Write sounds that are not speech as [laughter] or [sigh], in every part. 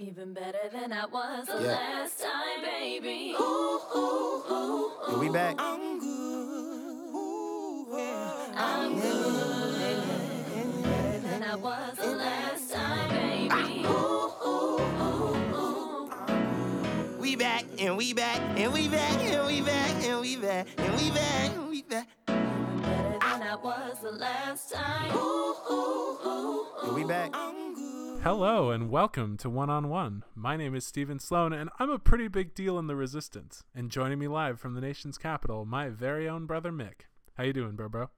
Even better than I was the Yeah. last time, baby. Ooh, ooh, ooh, Are we back? I'm good. Better than I was the last time, baby. Ooh, ooh, ooh, ooh. We back and we back and we back and we back and we back and we back and we back. Better than I was the last time. Ooh, ooh, ooh, Are we back? Hello and welcome to One on One. My name is Steven Sloan, and I'm a pretty big deal in the resistance. And joining me live from the nation's capital, my very own brother Mick. How you doing, bro, bro?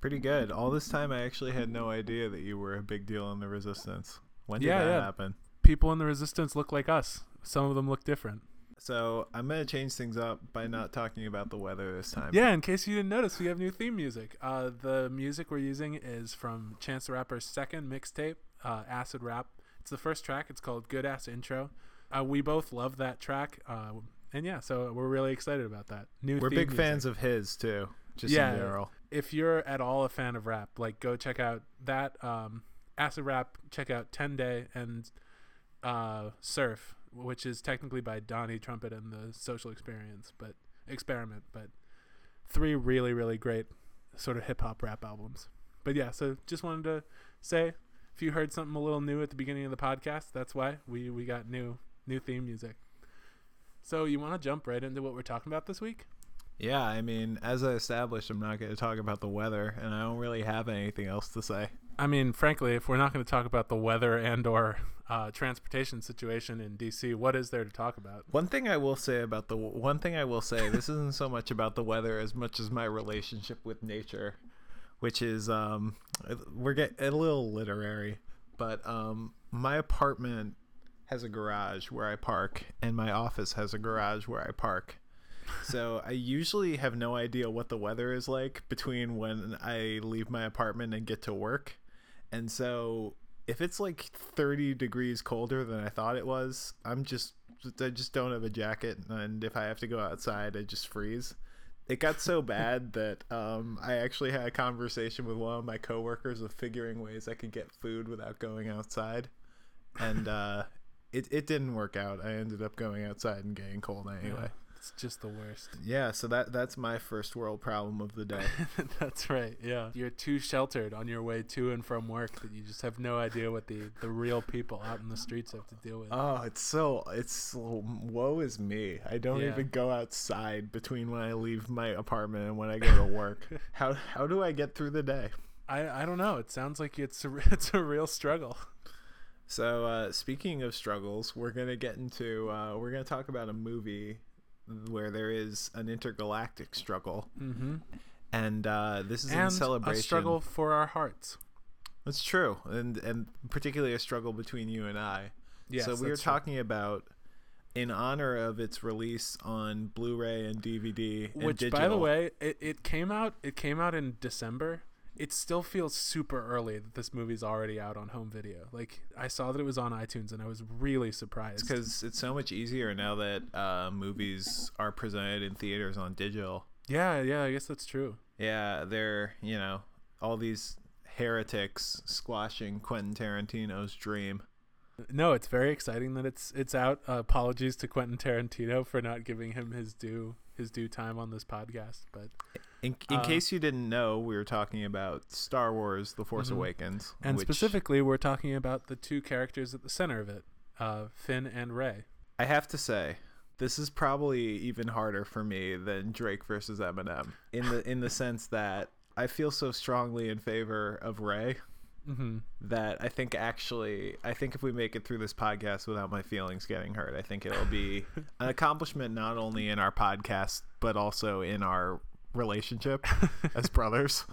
Pretty good. All this time, I actually had no idea that you were a big deal in the resistance. When did Yeah, that yeah. happen? People in the resistance look like us. Some of them look different. So I'm gonna change things up by not talking about the weather this time. Yeah, in case you didn't notice, we have new theme music. Uh, the music we're using is from Chance the Rapper's second mixtape, uh, Acid Rap. It's the first track. It's called Good Ass Intro. Uh, we both love that track. Uh, and yeah, so we're really excited about that. New we're big music. fans of his too. Just Yeah. in general. if you're at all a fan of rap, like go check out that um, acid rap. Check out Ten Day and uh, Surf, which is technically by Donnie Trumpet and the Social Experience, but Experiment. But three really really great sort of hip hop rap albums. But yeah, so just wanted to say if you heard something a little new at the beginning of the podcast, that's why we we got new new theme music. So you want to jump right into what we're talking about this week? Yeah, I mean, as I established, I'm not going to talk about the weather, and I don't really have anything else to say. I mean, frankly, if we're not going to talk about the weather and or uh, transportation situation in DC, what is there to talk about? One thing I will say about the one thing I will say, this isn't so much about the weather as much as my relationship with nature, which is um, we're getting a little literary, but um, my apartment has a garage where I park, and my office has a garage where I park. So I usually have no idea what the weather is like between when I leave my apartment and get to work. And so if it's like 30 degrees colder than I thought it was, I'm just I just don't have a jacket and if I have to go outside, I just freeze. It got so bad that um, I actually had a conversation with one of my coworkers of figuring ways I could get food without going outside. And uh, it, it didn't work out. I ended up going outside and getting cold anyway. It's just the worst. [laughs] Yeah, so that that's my first world problem of the day. [laughs] That's right. Yeah. You're too sheltered on your way to and from work that you just have no idea what the, the real people out in the streets have to deal with. oh, it's so it's so, woe is me. I don't Yeah. even go outside between when I leave my apartment and when I go to work. [laughs] how how do I get through the day? I, I don't know. It sounds like it's a, it's a real struggle. So uh, speaking of struggles, we're gonna get into uh, we're gonna talk about a movie where there is an intergalactic struggle, Mm-hmm. and uh, this is in celebration. a struggle for our hearts. That's true, and and particularly a struggle between you and I. Yes, so we were that's true. talking about in honor of its release on Blu-ray and DVD. and Which, by the way, it, it came out. It came out in December. It still feels super early that this movie's already out on home video. Like I saw that it was on iTunes, and I was really surprised. because it's so much easier now that uh, movies are presented in theaters on digital. yeah, yeah, I guess that's true. Yeah, they're you know all these heretics squashing Quentin Tarantino's dream. No, it's very exciting that it's it's out. Uh, apologies to Quentin Tarantino for not giving him his due his due time on this podcast, but In, in Uh, case you didn't know, we were talking about Star Wars: The Force Mhm. Awakens, and which specifically, we're talking about the two characters at the center of it, uh, Finn and Rey. I have to say, this is probably even harder for me than Drake versus Eminem in the in the sense that I feel so strongly in favor of Rey Mm-hmm. that I think actually I think if we make it through this podcast without my feelings getting hurt, I think it'll be [laughs] an accomplishment not only in our podcast but also in our relationship [laughs] as brothers.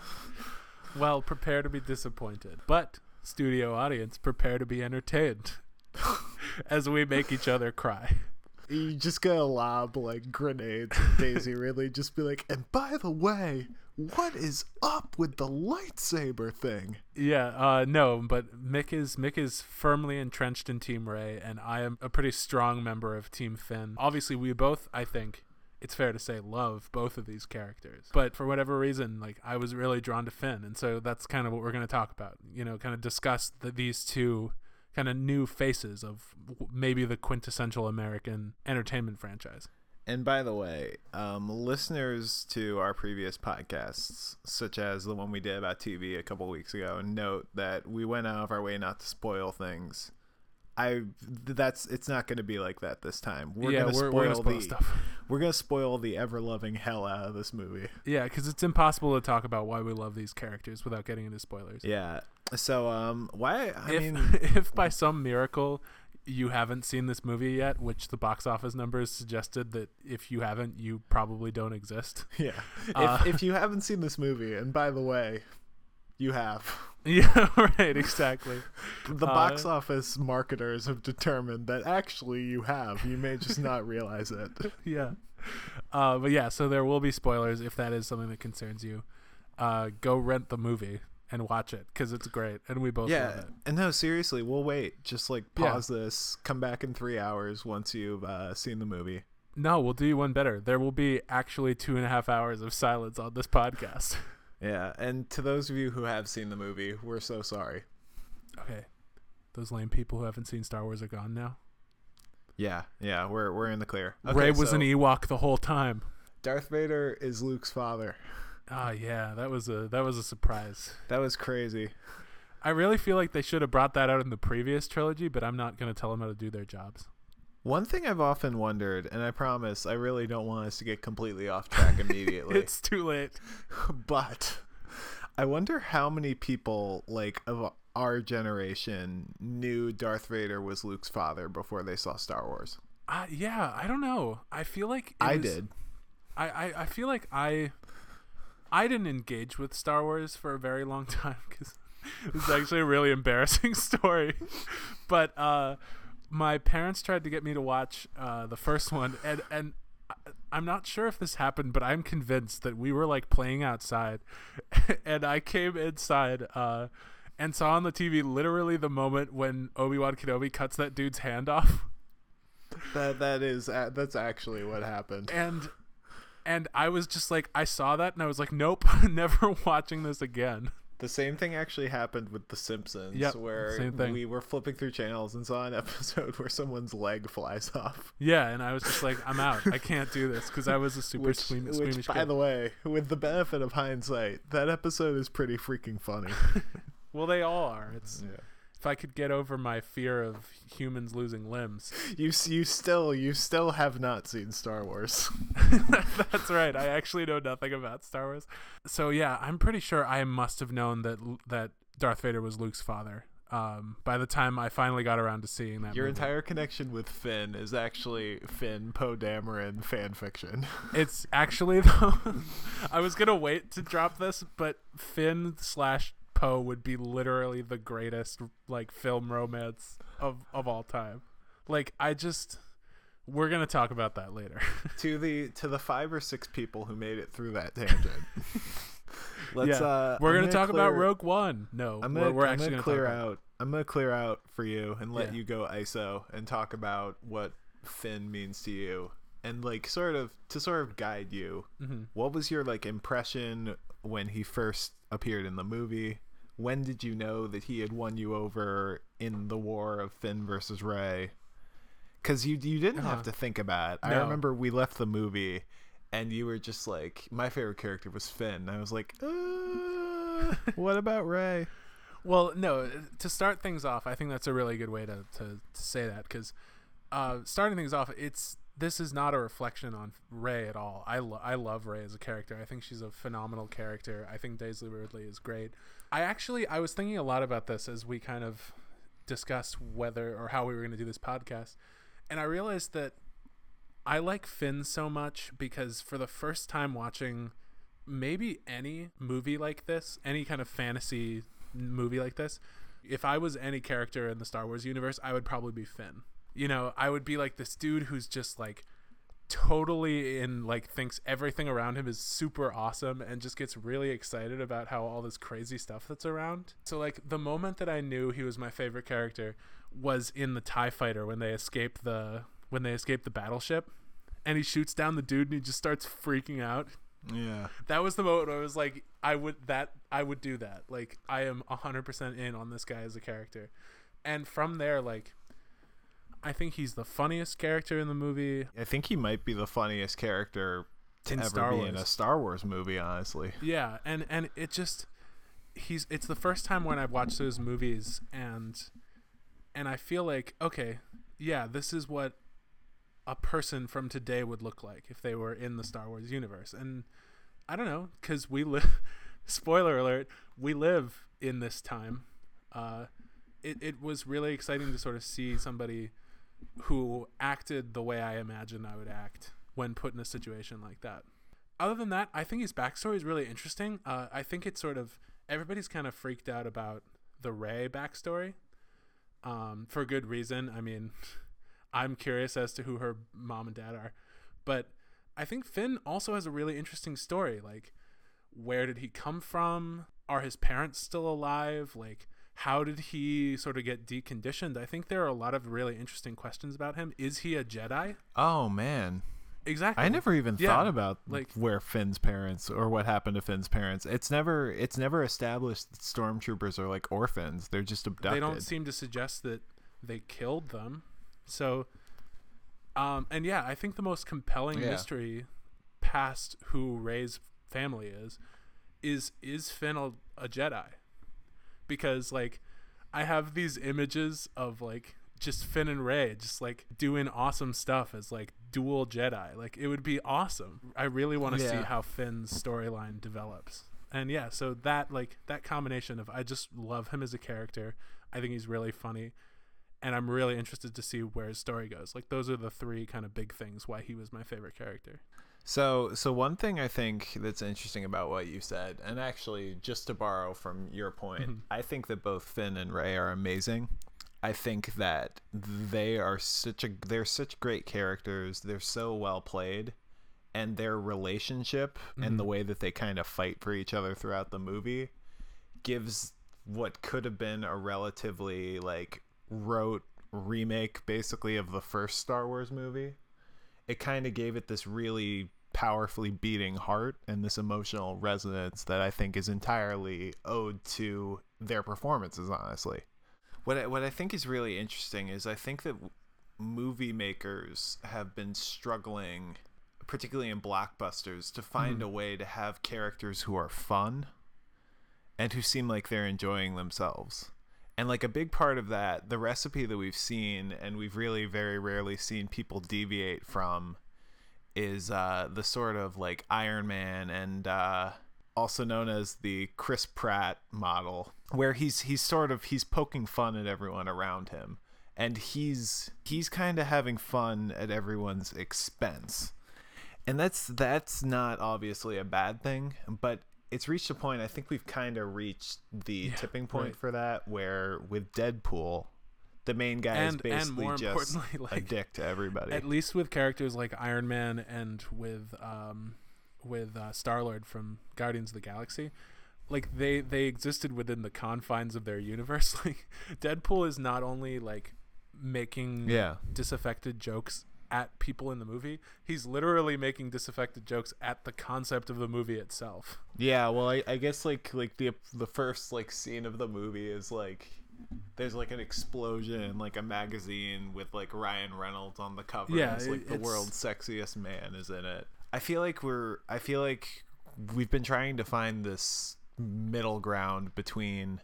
Well, prepare to be disappointed, but studio audience, prepare to be entertained [laughs] as we make each other cry. You just gotta lob like grenades at Daisy Ridley just be like, and by the way, what is up with the lightsaber thing? Yeah, uh, no, but Mick is Mick is firmly entrenched in Team Rey, and I am a pretty strong member of Team Finn. Obviously, we both, I think, it's fair to say, love both of these characters. But for whatever reason, like I was really drawn to Finn, and so that's kind of what we're going to talk about. You know, kind of discuss the, these two kind of new faces of maybe the quintessential American entertainment franchise. And by the way, um, listeners to our previous podcasts, such as the one we did about TV a couple weeks ago, note that we went out of our way not to spoil things. I that's it's not going to be like that this time. We're yeah, going to spoil, [laughs] we're gonna spoil the stuff. we're going to spoil the ever loving hell out of this movie. Yeah, because it's impossible to talk about why we love these characters without getting into spoilers. Yeah. So um, why? I if, mean, [laughs] if by some miracle you haven't seen this movie yet, which the box office numbers suggested that if you haven't, you probably don't exist. [laughs] yeah. Uh, if if you haven't seen this movie, and by the way, you have. [laughs] yeah, right, exactly. The Uh, box office marketers have determined that actually you have. You may just not realize it. [laughs] yeah. Uh, but yeah, so there will be spoilers if that is something that concerns you. Uh, go rent the movie and watch it because it's great, and we both love Yeah, it. and no, seriously, we'll wait. Just like Yeah. pause this, come back in three hours once you've uh, seen the movie. No, we'll do you one better. There will be actually two and a half hours of silence on this podcast. [laughs] Yeah, and to those of you who have seen the movie, we're so sorry. okay, those lame people who haven't seen Star Wars are gone now. Yeah, yeah, we're we're in the clear. Rey was so an Ewok the whole time. Darth Vader is Luke's father. Ah, yeah, that was a that was a surprise. That was crazy. I really feel like they should have brought that out in the previous trilogy, but I'm not gonna tell them how to do their jobs. One thing I've often wondered, and I promise I really don't want us to get completely off track [laughs] immediately. It's too late. [laughs] but I wonder how many people like of our generation knew Darth Vader was Luke's father before they saw Star Wars. Uh, yeah, I don't know. I feel like I was- did. I, I, I feel like I I didn't engage with Star Wars for a very long [laughs] time because it's actually a really embarrassing [laughs] story. But uh, my parents tried to get me to watch uh, the first one, and and I'm not sure if this happened, but I'm convinced that we were like playing outside, [laughs] and I came inside. Uh, and saw on the TV literally the moment when Obi Wan Kenobi cuts that dude's hand off. That that is that's actually what happened. and and I was just like I saw that and I was like nope [laughs] never [laughs] watching this again The same thing actually happened with The Simpsons, Yep, where we were flipping through channels and saw an [laughs] episode where someone's leg flies off. yeah and I was just like I'm out I can't do this because I was a super Which, squeam- which squeamish by kid the way, with the benefit of hindsight, that episode is pretty freaking funny. well they all are it's yeah. If I could get over my fear of humans losing limbs [laughs] You you still you still have not seen Star Wars. [laughs] [laughs] that's right I actually know nothing about Star Wars so yeah I'm pretty sure I must have known that that Darth Vader was Luke's father um, by the time I finally got around to seeing that Your movie. entire connection with Finn is actually Finn Poe Dameron fan fiction. It's actually though. I was gonna wait to drop this, but Finn slash Poe would be literally the greatest like film romance of of all time. Like I just, we're gonna talk about that later. [laughs] to the to the five or six people who made it through that tangent. [laughs] Let's yeah, uh we're gonna, talk about Rogue One. No, I'm gonna, we're I'm actually gonna gonna clear out. I'm gonna clear out for you and let Yeah. you go ISO and talk about what Finn means to you and like sort of to sort of guide you. Mhm. What was your like impression when he first appeared in the movie? When did you know that he had won you over in the war of Finn versus Rey? Because you you didn't Uh-huh. have to think about it. I remember we left the movie, and you were just like, my favorite character was Finn. I was like, uh, what about Rey? [laughs] Well, no. To start things off, I think that's a really good way to to, to say that because uh, starting things off, it's this is not a reflection on Rey at all. I lo- I love Rey as a character. I think she's a phenomenal character. I think Daisy Ridley is great. I actually I was thinking a lot about this as we kind of discussed whether or how we were going to do this podcast, and I realized that I like Finn so much because for the first time watching maybe any movie like this, any kind of fantasy movie like this, if I was any character in the Star Wars universe, I would probably be Finn. You know, I would be like this dude who's just like totally in like thinks everything around him is super awesome and just gets really excited about how all this crazy stuff that's around. So like the moment that I knew he was my favorite character was in the TIE fighter when they escape the when they escape the battleship and he shoots down the dude and he just starts freaking out Yeah. that was the moment where I was like, I would that I would do that. Like I am hundred percent in on this guy as a character. and from there, like, I think he's the funniest character in the movie. I think he might be the funniest character to In ever Star be in a Star Wars movie. Honestly, Yeah, and and it just he's it's the first time when I've watched those movies and and I feel like okay, yeah, this is what a person from today would look like if they were in the Star Wars universe. And I don't know cuz we live [laughs] spoiler alert, we live in this time. Uh it it was really exciting to sort of see somebody who acted the way I imagined I would act when put in a situation like that other than that, I think his backstory is really interesting. Uh, I think it's sort of everybody's kind of freaked out about the Rey backstory, um, for good reason. I mean, [laughs] I'm curious as to who her mom and dad are, but I think Finn also has a really interesting story. Like, where did he come from? Are his parents still alive? Like, how did he sort of get deconditioned? I think there are a lot of really interesting questions about him. Is he a Jedi? oh man, Exactly. I never even Yeah, thought about like- where Finn's parents or what happened to Finn's parents. It's never it's never established that stormtroopers are like orphans. They're just abducted. they don't seem to suggest that they killed them. So, um, and yeah, I think the most compelling Yeah. mystery past who Rey's family is, is is Finn a, a Jedi? Because like, I have these images of like just Finn and Rey just like doing awesome stuff as like dual Jedi. Like it would be awesome. I really want to see how Finn's storyline develops. And yeah, so that like that combination of I just love him as a character. I think he's really funny and I'm really interested to see where his story goes. Like those are the three kind of big things why he was my favorite character. So, so one thing I think that's interesting about what you said, and actually, just to borrow from your point, Mhm. I think that both Finn and Rey are amazing. I think that they are such a they're such great characters. They're so well played, and their relationship and the way that they kind of fight for each other throughout the movie gives what could have been a relatively like rote remake, basically of the first Star Wars movie it kind of gave it this really powerfully beating heart and this emotional resonance that I think is entirely owed to their performances honestly. What I, what I think is really interesting is I think that movie makers have been struggling particularly in blockbusters to find mm-hmm. a way to have characters who are fun and who seem like they're enjoying themselves. And like a big part of that, the recipe that we've seen and we've really very rarely seen people deviate from is uh, the sort of like Iron Man and uh, also known as the Chris Pratt model, where he's he's sort of he's poking fun at everyone around him, and he's he's kind of having fun at everyone's expense and that's that's not obviously a bad thing but it's reached a point i think we've kind of reached the Yeah, tipping point right. for that where with deadpool the main guy is And- and basically more just importantly, a dick to everybody At least with characters like Iron Man and with um with uh, Star Lord from Guardians of the Galaxy, like they they existed within the confines of their universe. [laughs] Like Deadpool is not only like making yeah disaffected jokes at people in the movie, he's literally making disaffected jokes at the concept of the movie itself. yeah well I, I guess like like the the first like scene of the movie is like there's like an explosion like a magazine with like Ryan Reynolds on the cover. Yeah, it's like the it's- world's sexiest man is in it. I feel like we're I feel like we've been trying to find this middle ground between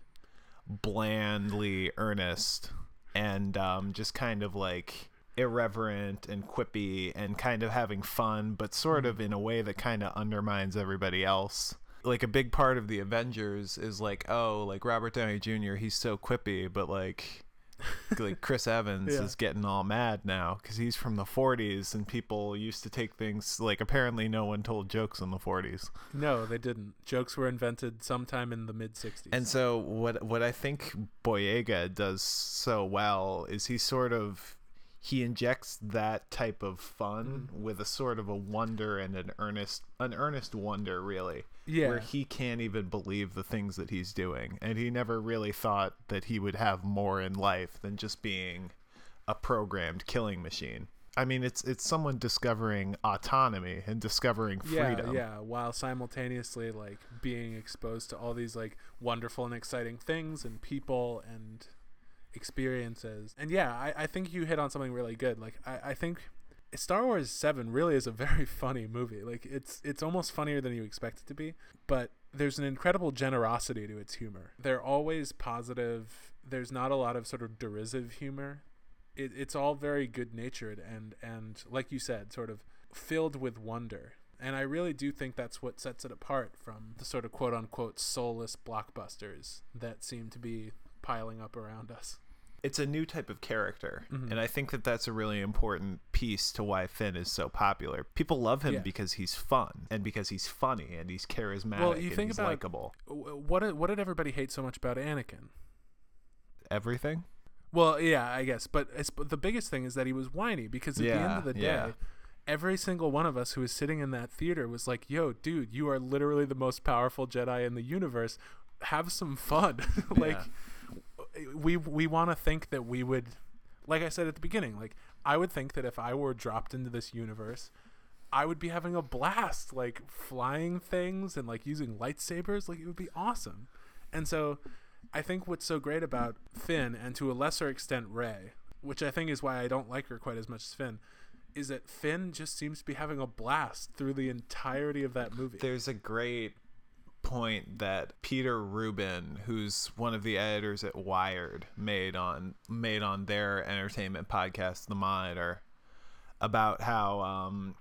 blandly earnest and um, just kind of like irreverent and quippy and kind of having fun, but sort of in a way that kind of undermines everybody else. Like a big part of the Avengers is like, oh, like Robert Downey Jr. He's so quippy, but like, [laughs] like Chris Evans Yeah. is getting all mad now because he's from the 40s and people used to take things like apparently no one told jokes in the 40s. No, they didn't. Jokes were invented sometime in the mid '60s. And so what what I think Boyega does so well is he sort of he injects that type of fun mm-hmm. with a sort of a wonder and an earnest an earnest wonder really yeah, where he can't even believe the things that he's doing and he never really thought that he would have more in life than just being a programmed killing machine. I mean it's it's someone discovering autonomy and discovering freedom yeah, freedom. yeah, while simultaneously like being exposed to all these like wonderful and exciting things and people and experiences. And yeah, I, I think you hit on something really good. Like I, I think Star Wars Seven really is a [laughs] very funny movie. Like it's it's almost funnier than you expect it to be. But there's an incredible generosity to its humor. They're always positive. There's not a lot of sort of derisive humor. It, it's all very good natured and and like you said, sort of filled with wonder. And I really do think that's what sets it apart from the sort of quote unquote soulless blockbusters that seem to be piling up around us. It's a new type of character, Mhm. and I think that that's a really important piece to why Finn is so popular. People love him Yeah. because he's fun and because he's funny and he's charismatic Well, you and think he's about- likable. What did, what did everybody hate so much about Anakin? Everything. Well, yeah, I guess, but it's, but the biggest thing is that he was whiny because at the end of the day, yeah. every single one of us who was sitting in that theater was like, "Yo, dude, you are literally the most powerful Jedi in the universe. Have some fun." [laughs] like we we want to think that we would like I said at the beginning, like I would think that if I were dropped into this universe, I would be having a blast like flying things and like using lightsabers, like it would be awesome. And so I think what's so great about Finn and to a lesser extent Rey, which I think is why I don't like her quite as much as Finn, is that Finn just seems to be having a blast through the entirety of that movie. There's a great point that Peter Rubin, who's one of the editors at Wired, made on made on their entertainment podcast, The Monitor, about how um,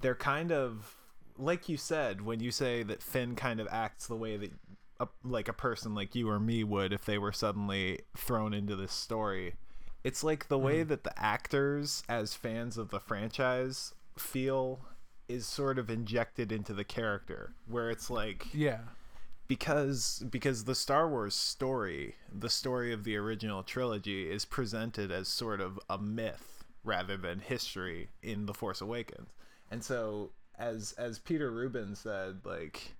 they're kind of like you said when you say that Finn kind of acts the way that a, like a person like you or me would if they were suddenly thrown into this story. It's like the way that the actors, as fans of the franchise, feel is sort of injected into the character, where it's like yeah. because because the Star Wars story, the story of the original trilogy, is presented as sort of a myth rather than history in The Force Awakens. And so as as Peter Rubin said, like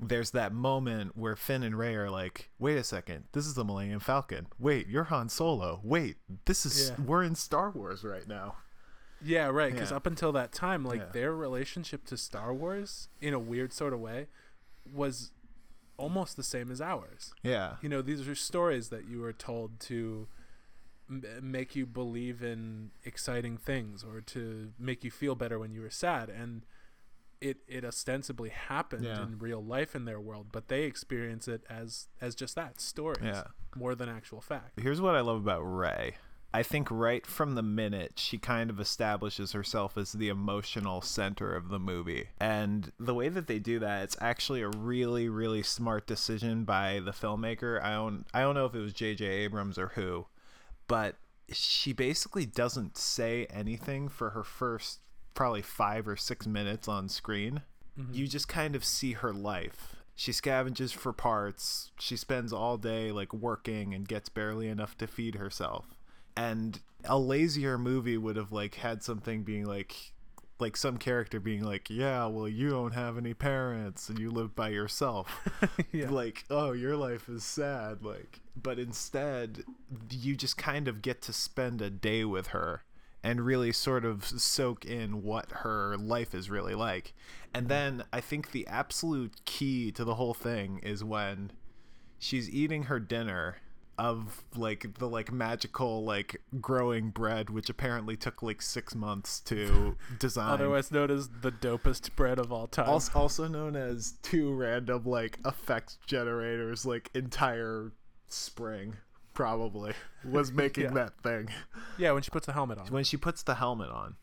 there's that moment where Finn and Rey are like, wait a second, this is the Millennium Falcon. Wait, you're Han Solo. Wait, this is Yeah. we're in Star Wars right now. Yeah, right. Because Yeah. up until that time, like Yeah. their relationship to Star Wars, in a weird sort of way, was almost the same as ours. Yeah. You know, these are stories that you were told to m- make you believe in exciting things or to make you feel better when you were sad, and it it ostensibly happened Yeah. in real life in their world, but they experience it as as just that stories Yeah. more than actual fact. Here's what I love about Rey. I think right from the minute she kind of establishes herself as the emotional center of the movie. And the way that they do that, it's actually a really, really smart decision by the filmmaker. I don't I don't know if it was JJ Abrams or who, but she basically doesn't say anything for her first probably 5 or 6 minutes on screen mm-hmm. you just kind of see her life. She scavenges for parts. She spends all day like working and gets barely enough to feed herself. And a lazier movie would have like had something being like like some character being like, "Yeah, well, you don't have any parents and you live by yourself." [laughs] Yeah. Like, "Oh, your life is sad." Like, but instead, you just kind of get to spend a day with her and really sort of soak in what her life is really like. And mm-hmm. then I think the absolute key to the whole thing is when she's eating her dinner of like the like magical like growing bread which apparently took like 6 months to [laughs] design. Otherwise known as the dopest bread of all time. also, also known as two random like effects generators like entire spring probably was [laughs] making Yeah. that thing yeah, when she puts the helmet on. when she puts the helmet on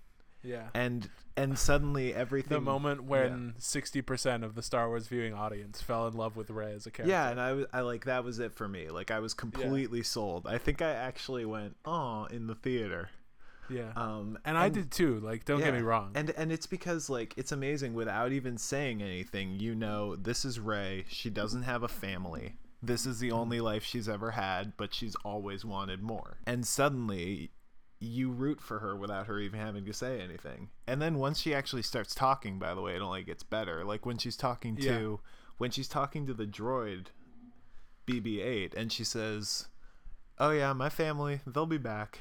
Yeah. and and suddenly everything the moment when sixty percent of the Star Wars viewing audience fell in love with Rey as a character. yeah and i was i like that was it for me like i was completely sold i think i actually went oh in the theater yeah. um and, I did too. Like, don't get me wrong. and and it's because like it's amazing without even saying anything you know this is rey she doesn't have a family this is the only life she's ever had but she's always wanted more and suddenly you root for her without her even having to say anything. And then once she actually starts talking by the way it only gets better. Like when she's talking to when she's talking to the droid bb8 and she says oh yeah my family they'll be back.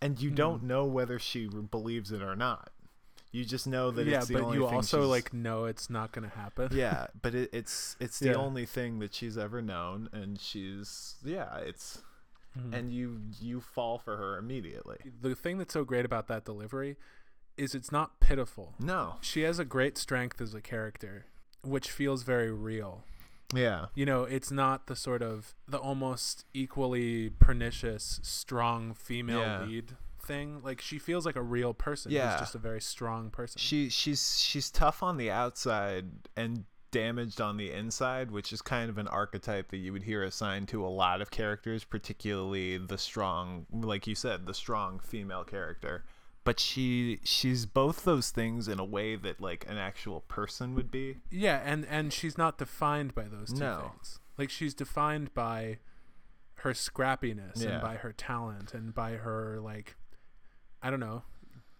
And you hmm. don't know whether she believes it or not. You just know that yeah, it's the but you also she's- like know it's not gonna happen. yeah but it, it's it's the Yeah. only thing that she's ever known and she's yeah it's Mm-hmm. and you you fall for her immediately. The thing that's so great about that delivery is it's not pitiful. No. She has a great strength as a character, which feels very real. Yeah. You know, it's not the sort of the almost equally pernicious, strong female Yeah. lead thing. Like she feels like a real person. Yeah. who's just a very strong person. She she's she's tough on the outside and damaged on the inside, which is kind of an archetype that you would hear assigned to a lot of characters, particularly the strong, like you said, the strong female character. But she she's both those things in a way that like an actual person would be. yeah, and and she's not defined by those two No. things. Like she's defined by her scrappiness Yeah. and by her talent and by her like I don't know,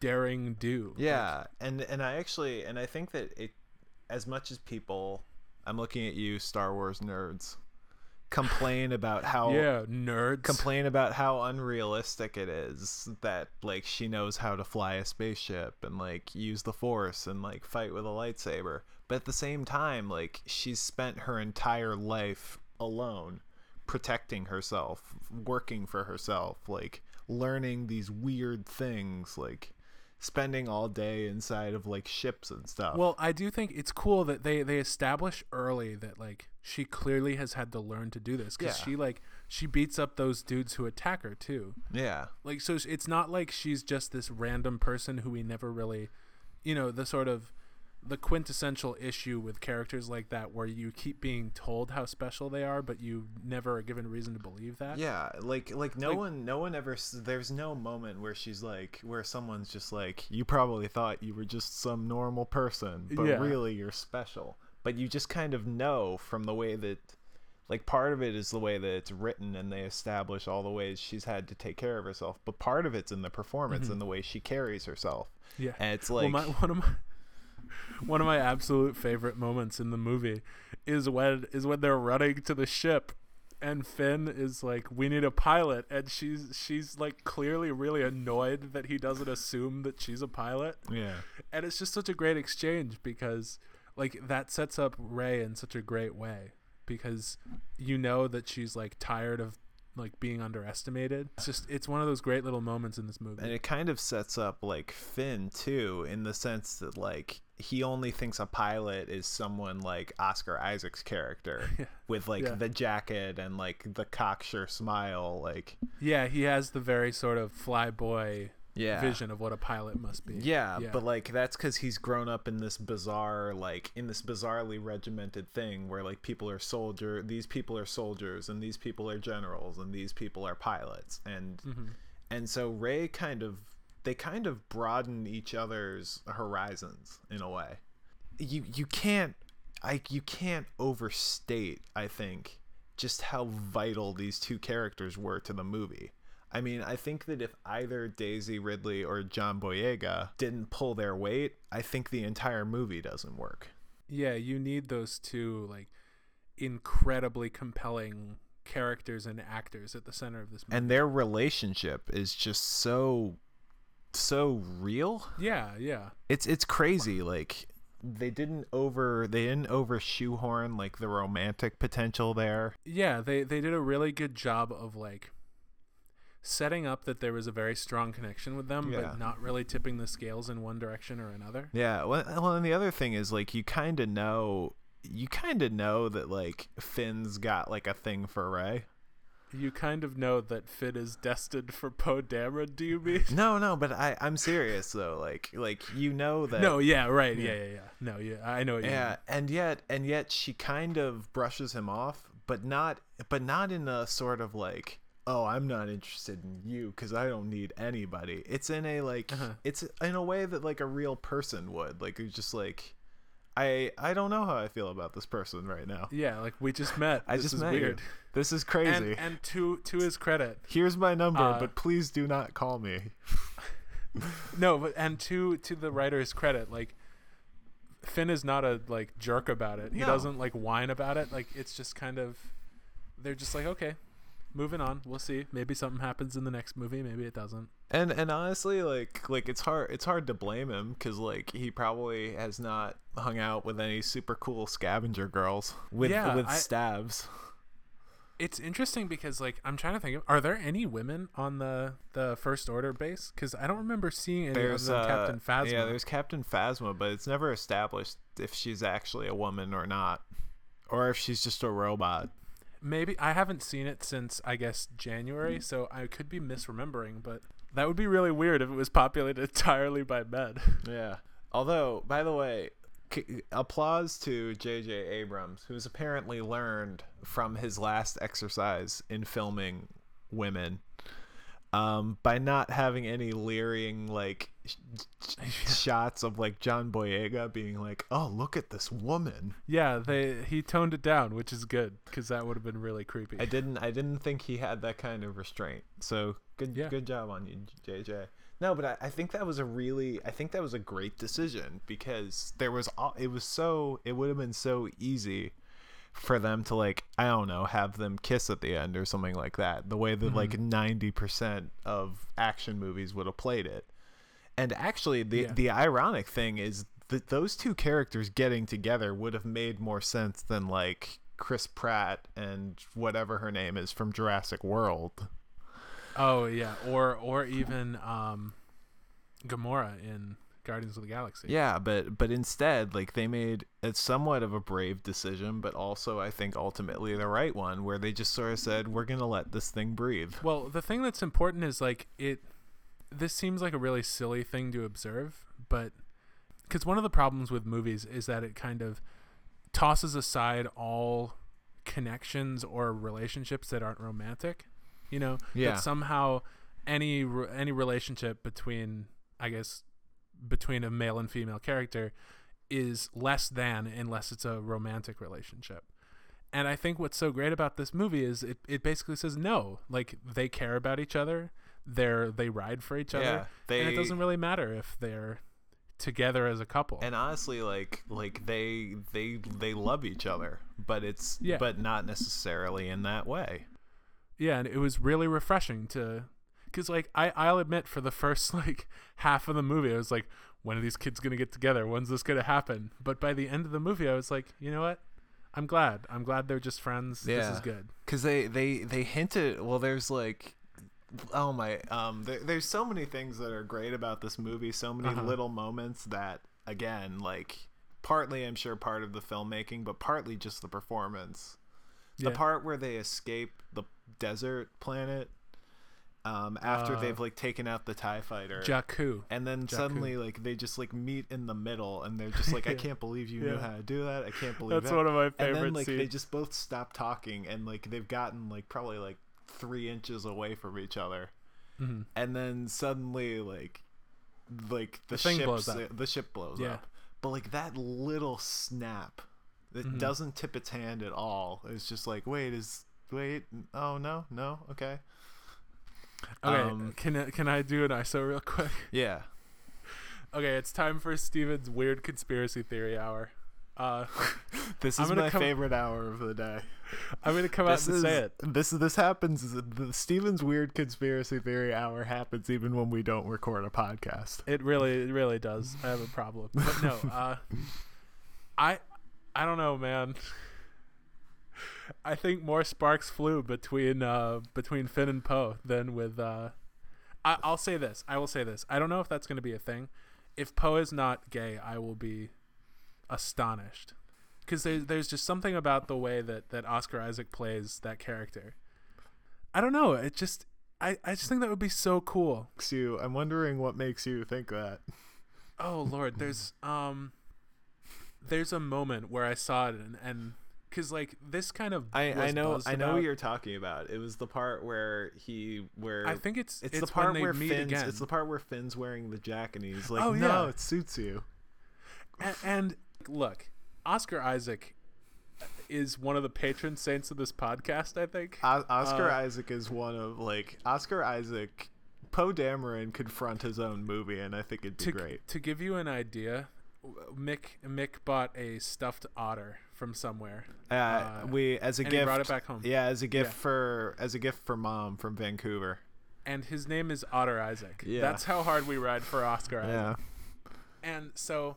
daring do. Yeah, and and I actually and I think that it as much as people I'm looking at you Star Wars nerds complain about [laughs] how yeah, nerds. complain about how unrealistic it is that like she knows how to fly a spaceship and like use the force and like fight with a lightsaber but at the same time like she's spent her entire life alone protecting herself working for herself like learning these weird things like spending all day inside of like ships and stuff Well, I do think it's cool that they they establish early that like she clearly has had to learn to do this because Yeah. she like she beats up those dudes who attack her too. yeah Like so, it's not like she's just this random person who we never really, you know, the sort of the quintessential issue with characters like that where you keep being told how special they are, but you never are given reason to believe that. Yeah, like like no Like- one no one ever there's no moment where she's like where someone's just like you probably thought you were just some normal person, but Yeah. really you're special. But you just kind of know from the way that like part of it is the way that it's written and they establish all the ways she's had to take care of herself, but part of it's in the performance mm-hmm. and the way she carries herself. Yeah. And it's well, like my, [laughs] one of my one of my absolute favorite moments in the movie is when is when they're running to the ship and Finn is like we need a pilot and she's she's like clearly really annoyed that he doesn't assume that she's a pilot yeah. and it's just such a great exchange because like that sets up Rey in such a great way because you know that she's like tired of like being underestimated. It's just it's one of those great little moments in this movie. And it kind of sets up like Finn too, in the sense that like he only thinks a pilot is someone like Oscar Isaac's character [laughs] with like Yeah. the jacket and like the cocksure smile, like yeah, he has the very sort of flyboy yeah. vision of what a pilot must be. Yeah, but like that's because he's grown up in this bizarre, like in this bizarrely regimented thing where like people are soldier, these people are soldiers, and these people are generals, and these people are pilots, and Mm-hmm. and so Rey kind of they kind of broaden each other's horizons in a way. You you can't I you can't overstate I think just how vital these two characters were to the movie. I mean, I think that if either Daisy Ridley or John Boyega didn't pull their weight, I think the entire movie doesn't work. yeah, you need those two like incredibly compelling characters and actors at the center of this movie. And their relationship is just so so real. yeah, yeah. It's it's crazy like they didn't over they didn't over shoehorn like the romantic potential there. Yeah, they they did a really good job of like setting up that there was a very strong connection with them, Yeah. but not really tipping the scales in one direction or another. Yeah, well, well and the other thing is like you kind of know you kind of know that like Finn's got like a thing for Rey. You kind of know that Finn is destined for Poe Dameron, do you mean? [laughs] No, no, but I I'm serious though. Like like you know that No, yeah, right. Yeah, yeah, yeah. No, yeah, I know what you Yeah, mean. and yet and yet she kind of brushes him off, but not but not in a sort of like oh I'm not interested in you because I don't need anybody. It's in a like Uh-huh. it's in a way that like a real person would like it's just like I I don't know how I feel about this person right now. Yeah, like we just met. I This just is met weird. you. This is crazy. And and to to his credit, Here's my number, Uh, but please do not call me. [laughs] no, but and to to the writer's credit, like Finn is not a like jerk about it. He No. doesn't like whine about it. Like it's just kind of they're just like okay, moving on. We'll see. Maybe something happens in the next movie. Maybe it doesn't. And and honestly, like like it's hard it's hard to blame him because like he probably has not hung out with any super cool scavenger girls with Yeah, with I- stabs. It's interesting because like I'm trying to think of are there any women on the the first order base? Because I don't remember seeing any There's other than uh, Captain Phasma. Yeah, there's Captain Phasma, but it's never established if she's actually a woman or not, or if she's just a robot. Maybe I haven't seen it since I guess January, mm. so I could be misremembering, but that would be really weird if it was populated [laughs] entirely by men. Yeah. Although, by the way, c- applause to J.J. Abrams, who's apparently learned from his last exercise in filming women um, by not having any leering like sh- sh- [laughs] shots of like John Boyega being like, "Oh, look at this woman." yeah, they he toned it down, which is good because that would have been really creepy. I didn't. I didn't think he had that kind of restraint. So good. Yeah. Good job on you, JJ. No, but I, I think that was a really. I think that was a great decision because there was. all It was so. It would have been so easy for them to like. I don't know. Have them kiss at the end or something like that. The way that like ninety percent of action movies would have played it. And actually, the Yeah. the ironic thing is that those two characters getting together would have made more sense than like Chris Pratt and whatever her name is from Jurassic World. oh yeah, or or even um, Gamora in Guardians of the Galaxy. Yeah, but but instead, like they made it somewhat of a brave decision, but also I think ultimately the right one, where they just sort of said, "We're gonna let this thing breathe." Well, the thing that's important is like it. This seems like a really silly thing to observe, but because one of the problems with movies is that it kind of tosses aside all connections or relationships that aren't romantic. You know, Yeah. that somehow any any relationship between, I guess, between a male and female character is less than unless it's a romantic relationship. And I think what's so great about this movie is it, it basically says no. Like they care about each other. They're they ride for each other. Yeah, and they- it doesn't really matter if they're together as a couple. And honestly, like like they they they love each other, but it's Yeah. but not necessarily in that way. yeah, and it was really refreshing to cuz like I I'll admit for the first [laughs] like half of the movie I was like when are these kids going to get together? When's this going to happen? But by the end of the movie I was like, you know what? I'm glad. I'm glad they're just friends. This is good. because they they they hinted well there's like oh my um there, there's so many things that are great about this movie so many Uh-huh. little moments that again like partly i'm sure part of the filmmaking but partly just the performance the Yeah. part where they escape the desert planet um after Uh, they've like taken out the tie fighter Jakku. and then Jakku. suddenly like they just like meet in the middle and they're just like i [laughs] can't believe you knew how to do that i can't believe That's that one of my favorite." and then like they just both stop talking and like they've gotten like probably like three inches away from each other Mhm. and then suddenly like like the, The ship blows up. the ship blows Yeah. up but like that little snap that Mhm. doesn't tip its hand at all it's just like wait is wait oh no no okay Okay, um, can I- can I do an ISO real quick? yeah [laughs] Okay, it's time for Steven's weird conspiracy theory hour. Uh, [laughs] this is my come- favorite hour of the day I'm gonna come out and is, say it. This this happens. The Steven's weird conspiracy theory hour happens even when we don't record a podcast. It really, it really does. I have a problem, but no. [laughs] Uh, I, I don't know, man. I think more sparks flew between uh between Finn and Poe than with uh. I, I'll say this. I will say this. I don't know if that's going to be a thing. If Poe is not gay, I will be astonished because there's there's just something about the way that that Oscar Isaac plays that character. I don't know. It just I I just think that would be so cool. You, I'm wondering what makes you think that. Oh Lord, there's um, there's a moment where I saw it and and because like this kind of I, I know I know about. what you're talking about. It was the part where he where I think it's it's, it's, the part where meet Finn's again. it's the part where Finn's wearing the jacket and he's like, Oh, no, yeah. it suits you. and, and look, Oscar Isaac is one of the patron saints of this podcast. I think. O- Oscar Uh, Isaac is one of like Oscar Isaac. Poe Dameron confront his own movie, and I think it'd be to great. to give you an idea, Mick Mick bought a stuffed otter from somewhere. Uh, uh, we as a and he gift brought it back home. Yeah, as a gift Yeah. for as a gift for mom from Vancouver. and his name is Otter Isaac. Yeah. That's how hard we ride for Oscar Isaac. Yeah. And so,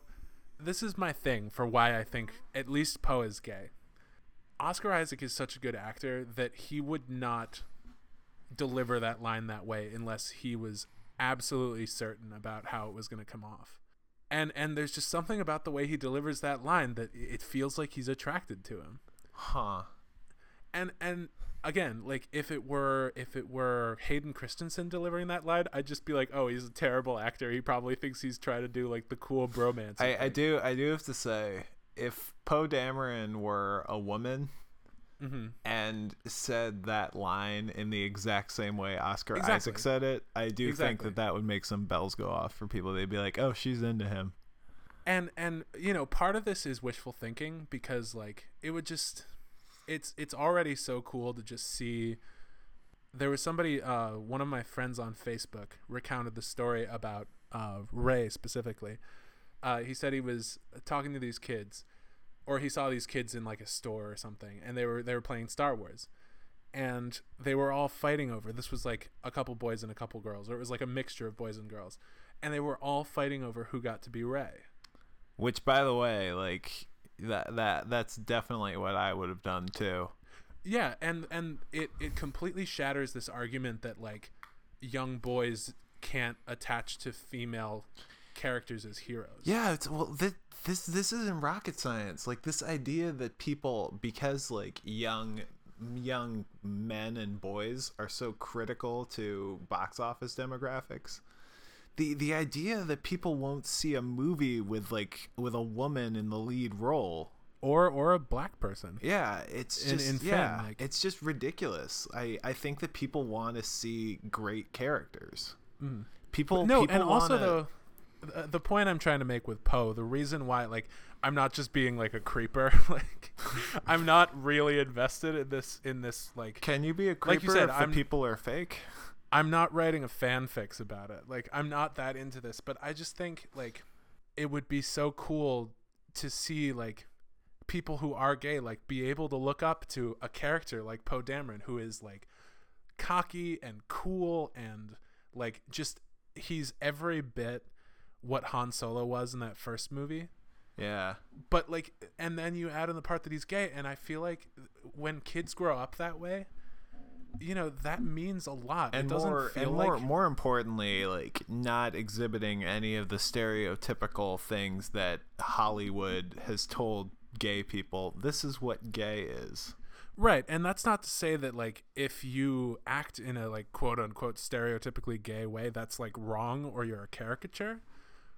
this is my thing for why I think at least Poe is gay. Oscar Isaac is such a good actor that he would not deliver that line that way unless he was absolutely certain about how it was going to come off. And and there's just something about the way he delivers that line that it feels like he's attracted to him. Huh. And and again, like if it were if it were Hayden Christensen delivering that line, I'd just be like, "Oh, he's a terrible actor. He probably thinks he's trying to do like the cool bromance." I, I do I do have to say, if Poe Dameron were a woman hmm and said that line in the exact same way Oscar Exactly. Isaac said it, I do think that that would make some bells go off for people. They'd be like, "Oh, she's into him." and and you know part of this is wishful thinking because like it would just it's it's already so cool to just see there was somebody uh one of my friends on facebook recounted the story about uh rey specifically uh he said he was talking to these kids or he saw these kids in like a store or something and they were they were playing star wars and they were all fighting over this was like a couple boys and a couple girls or it was like a mixture of boys and girls and they were all fighting over who got to be rey Which, by the way, like that that that's definitely what I would have done too. Yeah, and and it it completely shatters this argument that like young boys can't attach to female characters as heroes. Yeah, it's well this this this isn't rocket science. Like this idea that people because like young young men and boys are so critical to box office demographics. The the idea that people won't see a movie with like with a woman in the lead role. Or or a black person. Yeah, it's In- just in yeah, like- it's just ridiculous. I I think that people want to see great characters. Mm. People no, people and also wanna- though the, the point I'm trying to make with Poe, the reason why like I'm not just being like a creeper, [laughs] like I'm not really invested in this in this like Can you be a creeper Like you said, if I'm- the people are fake? I'm not writing a fanfics about it. Like I'm not that into this, but I just think like it would be so cool to see like people who are gay like be able to look up to a character like Poe Dameron who is like cocky and cool and like just he's every bit what Han Solo was in that first movie. Yeah. but like and then you add in the part that he's gay and i feel like when kids grow up that way you know that means a lot. And it doesn't more feel and more like more importantly like not exhibiting any of the stereotypical things that hollywood has told gay people this is what gay is. Right and that's not to say that like if you act in a like quote unquote stereotypically gay way that's like wrong or you're a caricature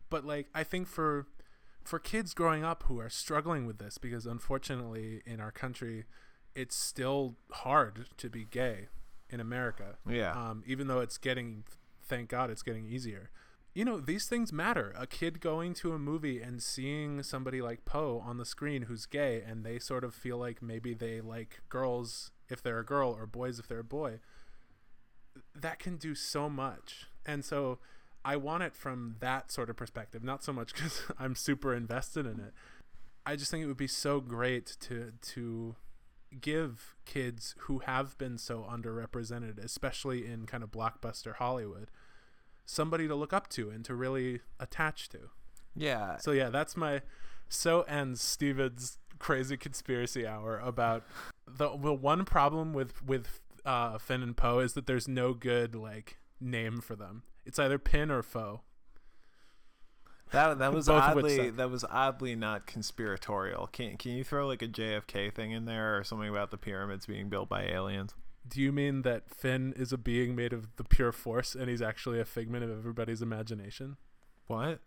but like i think for for kids growing up who are struggling with this because unfortunately in our country it's still hard to be gay in america. Yeah. Um, even though it's getting thank god it's getting easier. You know these things matter. A kid going to a movie and seeing somebody like poe on the screen who's gay and they sort of feel like maybe they like girls if they're a girl or boys if they're a boy that can do so much. And so i want it from that sort of perspective not so much because [laughs] i'm super invested in it i just think it would be so great to to give kids who have been so underrepresented, especially in kind of blockbuster Hollywood, somebody to look up to and to really attach to. yeah So yeah, that's my so ends Steven's crazy conspiracy hour about the the one problem with with uh, Finn and Poe is that there's no good like name for them. It's either pin or foe. that that was oddly that was oddly not conspiratorial can can you throw like a jfk thing in there or something about the pyramids being built by aliens Do you mean that Finn is a being made of the pure force and he's actually a figment of everybody's imagination? what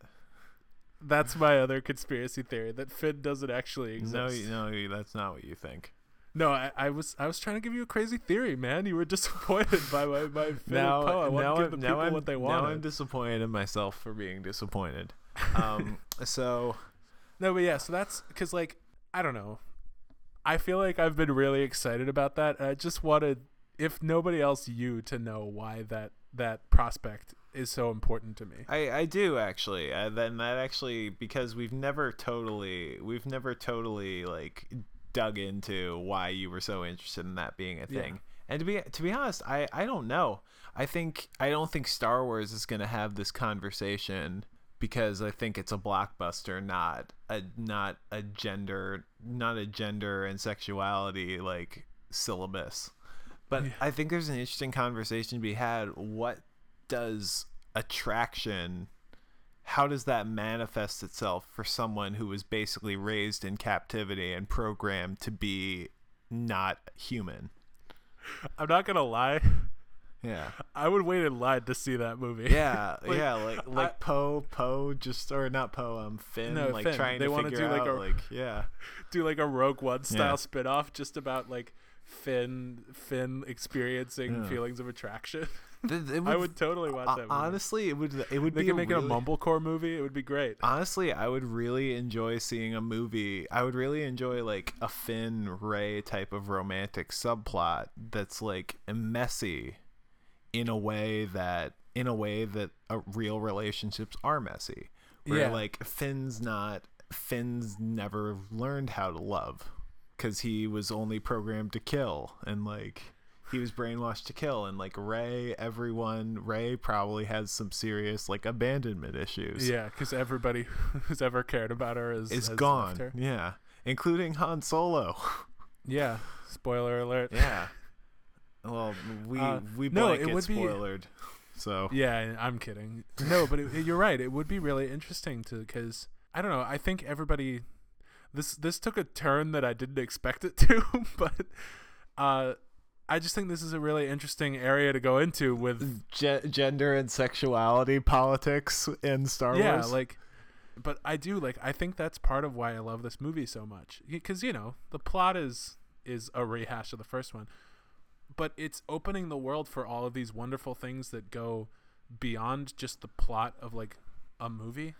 That's my other conspiracy theory that Finn doesn't actually exist. no no that's not what you think No, I, I was I was trying to give you a crazy theory, man. You were [laughs] disappointed by my, my now, and Poe. I want now, to give the I'm, people I'm, what they now I'm disappointed in myself for being disappointed. [laughs] Um, so no, but yeah, so that's because like I don't know. I feel like I've been really excited about that. I just wanted, if nobody else, you to know why that that prospect is so important to me. I, I do actually. Uh, then that actually because we've never totally we've never totally like dug into why you were so interested in that being a Yeah. thing. And to be to be honest, I I don't know. I think I don't think Star Wars is going to have this conversation because I think it's a blockbuster, not a not a gender, not a gender and sexuality like syllabus. But I think there's an interesting conversation to be had. What does attraction how does that manifest itself for someone who was basically raised in captivity and programmed to be not human? I'm not gonna lie. Yeah. I would wait in line to see that movie. Yeah, [laughs] Like, yeah, like like Poe, Poe, just or not Poe, um, Finn, No, like Finn. trying They to figure do, like, out, a- like, yeah, [laughs] do like a Rogue One style Yeah. spin-off just about like Finn Finn experiencing Yeah. feelings of attraction. [laughs] It I would totally watch that movie. honestly, it would it would they be could make really, it a mumblecore movie. It would be great. Honestly, I would really enjoy seeing a movie. I would really enjoy like a Finn Rey type of romantic subplot that's like messy in a way that in a way that uh, real relationships are messy. Where Yeah. like Finn's not Finn's never learned how to love cuz he was only programmed to kill and like he was brainwashed to kill and like Rey everyone Rey probably has some serious like abandonment issues Yeah, because everybody [laughs] who's ever cared about her is is gone. Yeah, including Han Solo. [laughs] Yeah. Spoiler alert. yeah. Well, we Uh, we no, it would be- So Yeah, I'm kidding. No, but it, you're right. It would be really interesting to because I don't know. I think everybody this this took a turn that I didn't expect it to, [laughs] but uh, I just think this is a really interesting area to go into with Ge- gender and sexuality politics in Star yeah, Wars. Yeah, like. But I do like. I think that's part of why I love this movie so much because you know the plot is is a rehash of the first one, but it's opening the world for all of these wonderful things that go beyond just the plot of like a movie.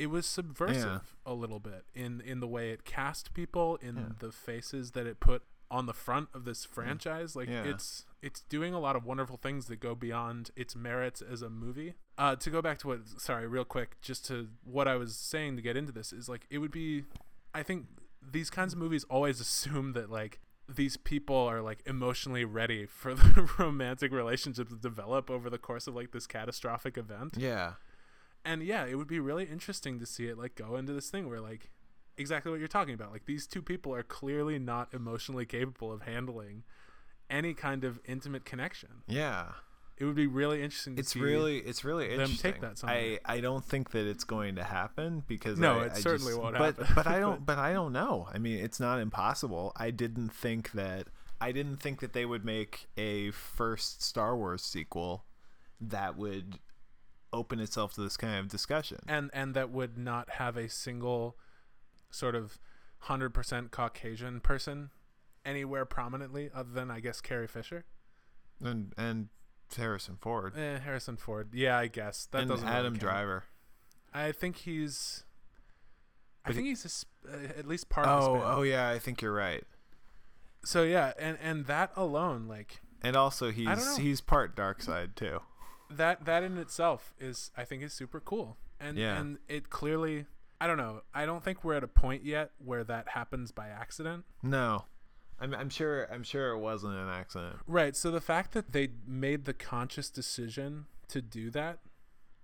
It was subversive a little bit in in the way it cast people, in Yeah. the faces that it put on the front of this franchise. Like Yeah. it's it's doing a lot of wonderful things that go beyond its merits as a movie. Uh, to go back to what, sorry, real quick, just to what I was saying to get into this is like it would be, I think these kinds of movies always [laughs] assume that like these people are like emotionally ready for [laughs] the romantic relationships to develop over the course of like this catastrophic event. yeah, And yeah, it would be really interesting to see it like go into this thing where like exactly what you're talking about. Like these two people are clearly not emotionally capable of handling any kind of intimate connection. yeah. It would be really interesting to It's see really it's really them interesting. take that somewhere. I I don't think that it's going to happen because No, I, it I certainly just- won't but, happen. But I don't. [laughs] But I don't know. I mean, it's not impossible. I didn't think that. I didn't think that they would make a first Star Wars sequel that would open itself to this kind of discussion. and and that would not have a single sort of 100% Caucasian person anywhere prominently other than I guess Carrie Fisher. And and Harrison Ford Eh, Harrison Ford. Yeah, I guess. That and doesn't really Adam count. Driver. I think he's I But think he's a uh, at least part Oh, Hispanic. oh yeah, I think you're right. So yeah, and and that alone like And also he's he's part dark side too. that that in itself is I think is super cool. And Yeah. and it clearly I don't know. I don't think we're at a point yet where that happens by accident. No. I'm I'm sure I'm sure it wasn't an accident. Right. So the fact that they made the conscious decision to do that,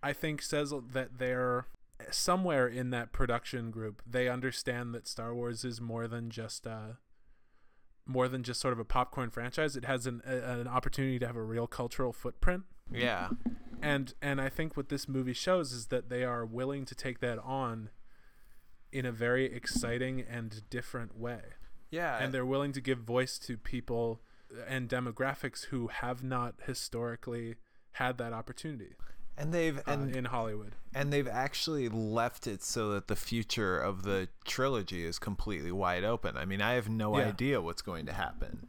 I think says that they're somewhere in that production group. They understand that Star Wars is more than just uh more than just sort of a popcorn franchise. It has an a, an opportunity to have a real cultural footprint. Yeah. And and I think what this movie shows is that they are willing to take that on in a very exciting and different way Yeah. and they're willing to give voice to people and demographics who have not historically had that opportunity and they've uh, and in Hollywood. and they've actually left it so that the future of the trilogy is completely wide open. I mean, I have no Yeah. idea what's going to happen.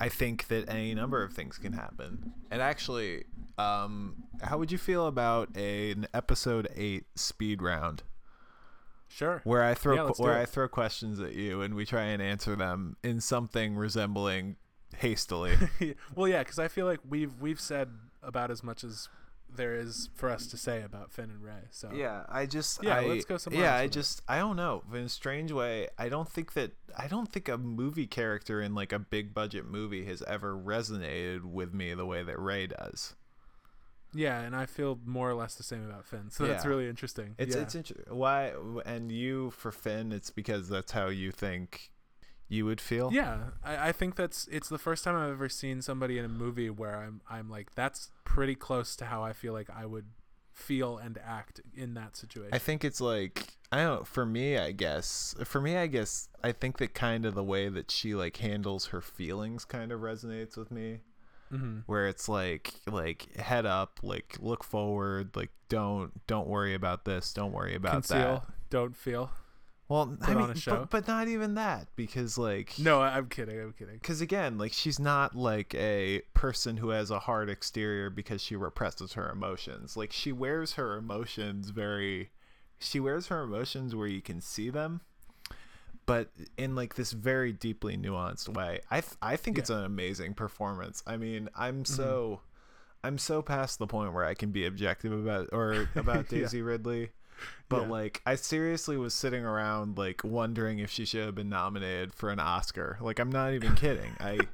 I think that any number of things can happen. And actually, um, how would you feel about a, an episode eight speed round Sure. where I throw Yeah, where. I throw questions at you and we try and answer them in something resembling hastily? [laughs] well, yeah, because I feel like we've we've said about as much as there is for us to say about Finn and Rey. So Yeah, I just Yeah, I, let's go somewhere Yeah, I it. just I don't know. In a strange way, I don't think that I don't think a movie character in like a big budget movie has ever resonated with me the way that Rey does. Yeah, and I feel more or less the same about Finn. So that's really interesting. It's yeah. it's interesting. Why and you for Finn? It's because that's how you think you would feel. Yeah, I, I think that's it's the first time I've ever seen somebody in a movie where I'm I'm like that's pretty close to how I feel like I would feel and act in that situation. I think it's like I don't for me I guess for me I guess I think that kind of the way that she like handles her feelings kind of resonates with me hmm where it's like like head up like look forward like don't don't worry about this don't worry about Conceal, that don't feel. well I on mean a show. But, but not even that because like No, I'm kidding. I'm kidding. because again like she's not like a person who has a hard exterior because she represses her emotions like she wears her emotions very she wears her emotions where you can see them but in like this very deeply nuanced way i th- i think it's Yeah. Mm-hmm. an amazing performance i mean i'm so i'm so past the point where i can be objective about or [laughs] about Yeah. daisy ridley but Yeah. like i seriously was sitting around like wondering if she should have been nominated for an oscar like i'm not even kidding i [laughs]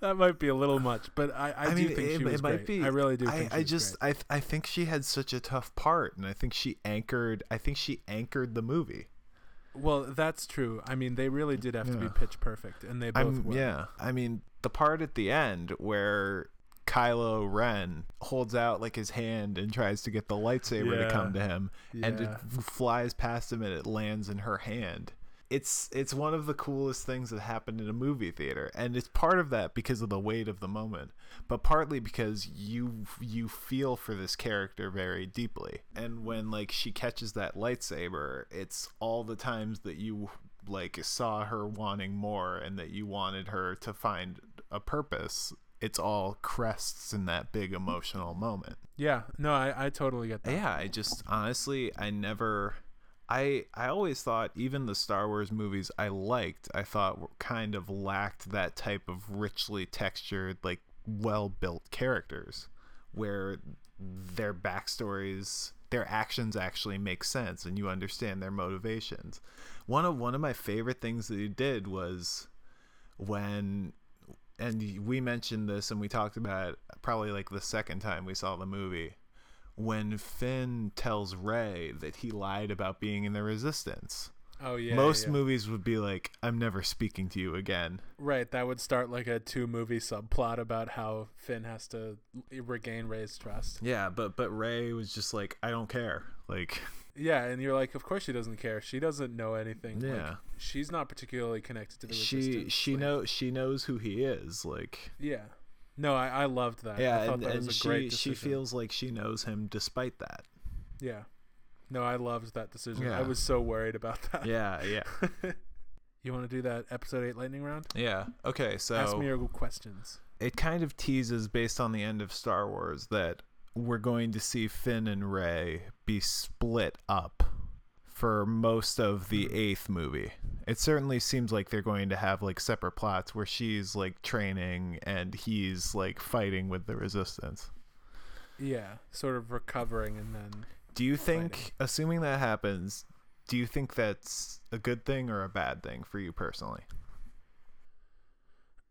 That might be a little much, but I, I, I, do mean, think it, she was it might great. be. I really do. I, I just, great. I, th- I think she had such a tough part, and I think she anchored. I think she anchored the movie. Well, that's true. I mean, they really did have to be pitch perfect, and they both I'm, were. yeah. I mean, the part at the end where Kylo Ren holds out like his hand and tries to get the lightsaber to come to him, and it flies past him and it lands in her hand. It's it's one of the coolest things that happened in a movie theater, and it's part of that because of the weight of the moment, but partly because you you feel for this character very deeply. And when like she catches that lightsaber, it's all the times that you like saw her wanting more and that you wanted her to find a purpose. It's all crests in that big emotional moment. Yeah. No, I, I totally get that. Yeah, I just honestly I never I I always thought even the Star Wars movies I liked, I thought kind of lacked that type of richly textured like well-built characters where their backstories their actions actually make sense and you understand their motivations. One of one of my favorite things that he did was when and we mentioned this and we talked about it probably like the second time we saw the movie when Finn tells Rey that he lied about being in the resistance. Oh yeah. Most yeah. movies would be like, I'm never speaking to you again. Right, that would start like a two movie subplot about how Finn has to regain Rey's trust. Yeah, but but Rey was just like, I don't care. Like Yeah, and you're like, of course she doesn't care. She doesn't know anything. Like, Yeah. she's not particularly connected to the she resistance. she like- know she knows who he is. Like Yeah. No, I, I loved that. yeah, I thought and, that and a she great she feels like she knows him despite that. Yeah. No, I loved that decision. I was so worried about that. Yeah, yeah. [laughs] you want to do that episode 8 lightning round? Yeah. Okay, so Ask me your questions. it kind of teases based on the end of Star Wars that we're going to see Finn and Rey be split up for most of the eighth movie. It certainly seems like they're going to have like separate plots where she's like training and he's like fighting with the resistance. Yeah, sort of recovering and then Do you think Fighting. assuming that happens, do you think that's a good thing or a bad thing for you personally?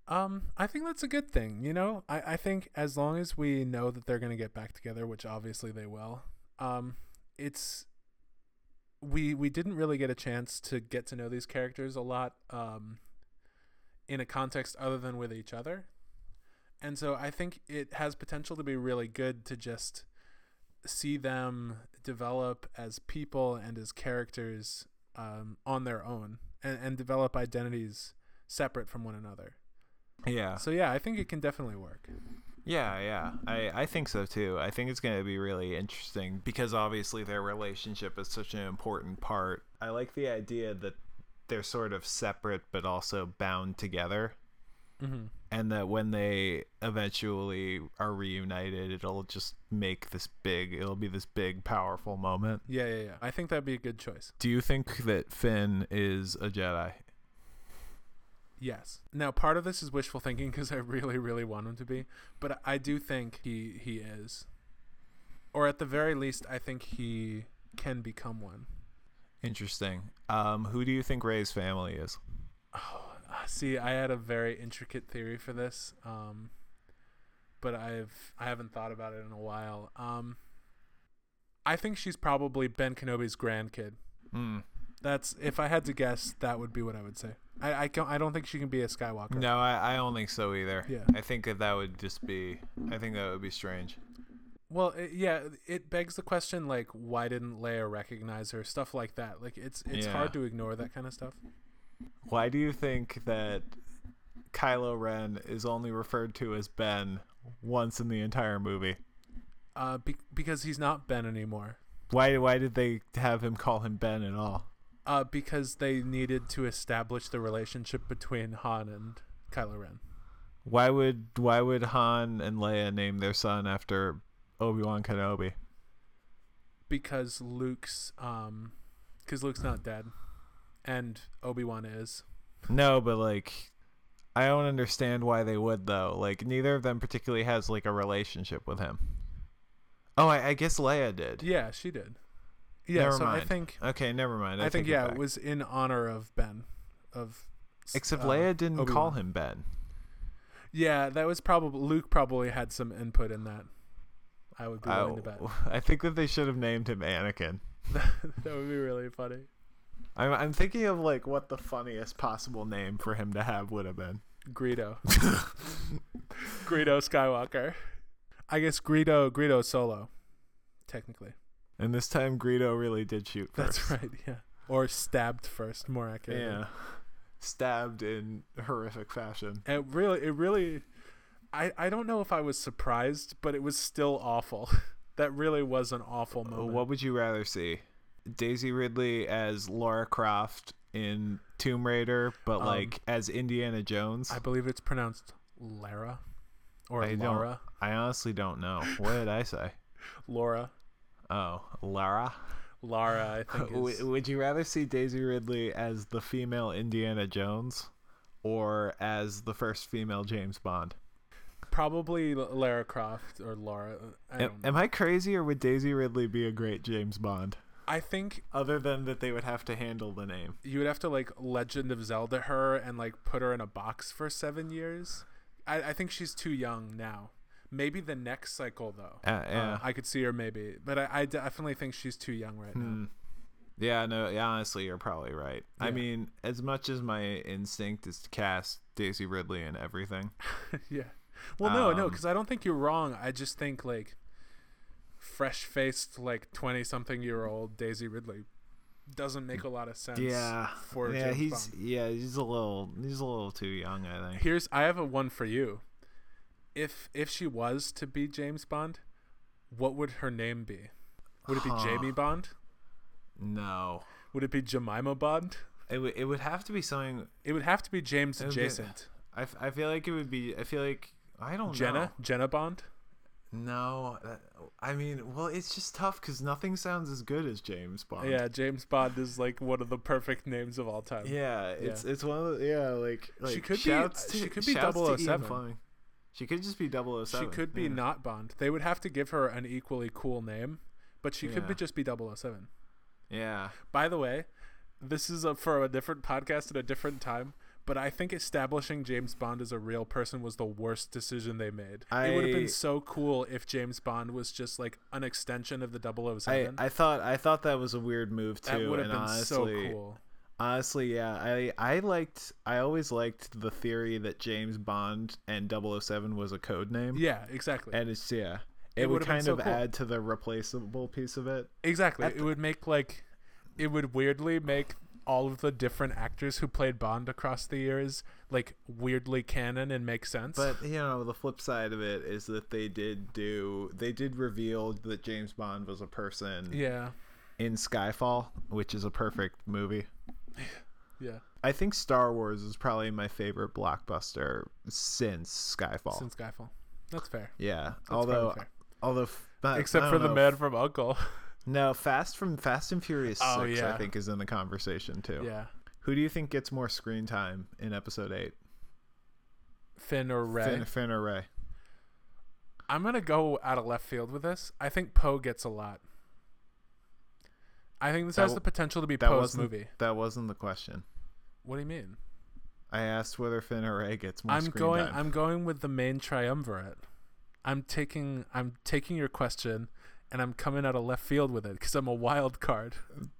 Um, I think that's a good thing. You know, I, I think as long as we know that they're gonna get back together, which obviously they will. Um, it's we we didn't really get a chance to get to know these characters a lot. Um, in a context other than with each other, and so I think it has potential to be really good to just see them develop as people and as characters um, on their own and, and develop identities separate from one another. Yeah. So yeah, I think it can definitely work. Yeah, yeah. I, I think so too. I think it's going to be really interesting because obviously their relationship is such an important part. I like the idea that they're sort of separate but also bound together Mm-hmm. and that when they eventually are reunited it'll just make this big it'll be this big powerful moment. Yeah, yeah, yeah. I think that'd be a good choice. Do you think that Finn is a Jedi? Yes. Now, part of this is wishful thinking because I really, really want him to be, but I do think he he is, or at the very least, I think he can become one. Interesting. Um who do you think Rey's family is? Oh, [sighs] see, I had a very intricate theory for this. Um, but I've I haven't thought about it in a while. Um, I think she's probably Ben Kenobi's grandkid. Hmm. That's if I had to guess, that would be what I would say. I I, don't, I don't think she can be a Skywalker. No, I, I don't think so either. Yeah. I think that that would just be. I think that would be strange. Well, it, yeah, it begs the question like, why didn't Leia recognize her? Stuff like that. Like, it's it's Yeah. hard to ignore that kind of stuff. Why do you think that Kylo Ren is only referred to as Ben once in the entire movie? Uh, be- because he's not Ben anymore. Why why did they have him call him Ben at all? Uh, because they needed to establish the relationship between Han and Kylo Ren. Why would why would Han and Leia name their son after Obi Wan Kenobi? Because Luke's um, because Luke's not dead, and Obi Wan is. No, but like I don't understand why they would though. Like neither of them particularly has like a relationship with him. Oh, I, I guess Leia did. Yeah, she did. Yeah, Never so I think Okay, never mind. I, think yeah, back. it was in honor of Ben, of. Except uh, Leia didn't call Obi-Wan. him Ben. Yeah, that was probably Luke. Probably had some input in that. I would be I, willing to bet. [laughs] I think that they should have named him Anakin. [laughs] that would be really funny. I'm I'm thinking of like what the funniest possible name for him to have would have been. Greedo. [laughs] Greedo Skywalker. I guess Greedo Greedo Solo, technically. And this time Greedo really did shoot first. That's right. Yeah. Or stabbed first, more accurately. Yeah. Stabbed in horrific fashion. It really, it really. I I don't know if I was surprised, but it was still awful. [laughs] that really was an awful moment. What would you rather see? Daisy Ridley as Laura Croft in Tomb Raider, but Um, like as Indiana Jones? I believe it's pronounced Lara, or I Laura. I honestly don't know. What did I say? [laughs] Laura. Oh, Lara. Lara, I [laughs] think. Is, Would you rather see Daisy Ridley as the female Indiana Jones or as the first female James Bond? probably Lara Croft or Laura. I, Am, am I crazy or would Daisy Ridley be a great James Bond? I think Other than that, they would have to handle the name. you would have to like Legend of Zelda her and like put her in a box for seven years. I, I think she's too young now. Maybe the next cycle though. Uh, yeah. Uh, I could see her maybe, but I, I definitely think she's too young right Hmm. Yeah, no, yeah, honestly, you're probably right. I mean, as much as my instinct is to cast Daisy Ridley in everything, [laughs] yeah. Well, no, no, Um, because I don't think you're wrong. I just think like fresh-faced, like twenty-something-year-old Daisy Ridley doesn't make a lot of sense. yeah, for yeah, James he's Bond. yeah, he's a little, he's a little too young, I think. Here's I have a one for you. If if she was to be James Bond, what would her name be? Would it be Huh. Jamie Bond? No, Would it be Jemima Bond? it would, it would have to be something. It would have to be James would be- I, f- I feel like it would be. I feel like I don't Jenna, know. Jenna Jenna Bond. No, that, I mean, well, it's just tough because nothing sounds as good as James Bond. Yeah, James Bond is like one of the perfect names of all time. Yeah, it's it's one of the yeah like, like could be- shouts uh, to, she could be shouts 007. She could just be 007. she could be yeah. not Bond. They would have to give her an equally cool name, but she could be just be 007. Yeah, By the way, this is a, for a different podcast at a different time, but I think establishing James Bond as a real person was the worst decision they made. I, it would have been so cool if James Bond was just like an extension of the 007. I thought I thought that was a weird move too. that would have been honestly, so cool. Honestly, yeah, I I liked I always liked the theory that James Bond and 007 was a code name. Yeah, exactly. and it's yeah. It It, would kind so of cool. add to the replaceable piece of it. exactly. at It the- would make like it would weirdly make all of the different actors who played Bond across the years like weirdly canon and make sense. But you know, the flip side of it is that they did do they did reveal that James Bond was a person yeah. in Skyfall, which is a perfect movie. Yeah. I think Star Wars is probably my favorite blockbuster since Skyfall. Since Skyfall. That's fair. yeah, That's although probably fair. although f- not- Except for don't the man from Uncle. [laughs] No, Fast from Fast and Furious Oh, Six, yeah. I think, is in the conversation too. yeah. Who do you think gets more screen time in Episode Eight? Finn or Rey. Finn, Finn or Rey? I'm gonna go out of left field with this. I think Poe gets a lot. I think this That has w- the potential to be That Poe's movie. that wasn't the question. What do you mean? I asked whether Finn or Rey gets more I'm screen going. time. I'm going with the main triumvirate. I'm taking I'm taking your question, and I'm coming out of left field with it because I'm a wild card. [laughs]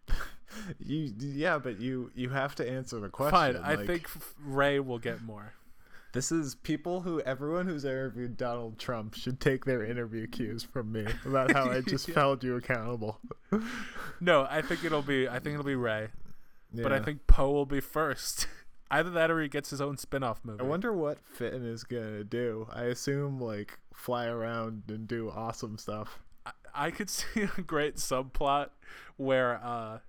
You yeah, but you you have to answer the question. Fine, I think Rey will get more. This is people who everyone who's interviewed Donald Trump should take their interview cues from me about how I just [laughs] Yeah. held you accountable. No, I think it'll be I think it'll be Rey, but I think Poe will be first. [laughs] Either that or he gets his own spin-off movie. I wonder what Finn is gonna do. I assume like fly around and do awesome stuff. I, I could [laughs] see a great subplot where uh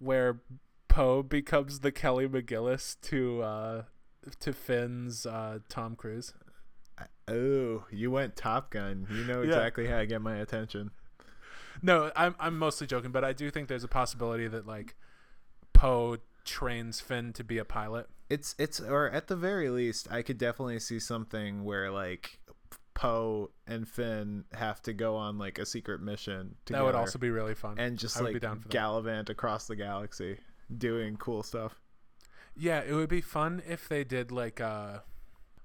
where Poe becomes the Kelly McGillis to uh to Finn's uh Tom Cruise. Oh, you went Top Gun. You know Yeah. exactly how to get my attention. No, I'm I'm mostly joking, but I do think there's a possibility that like Poe trains Finn to be a pilot. It's it's or at the very least, I could definitely see something where like Poe and Finn have to go on like a secret mission together That would also be really fun. and just I like gallivant across the galaxy doing cool stuff. Yeah, it would be fun if they did like a,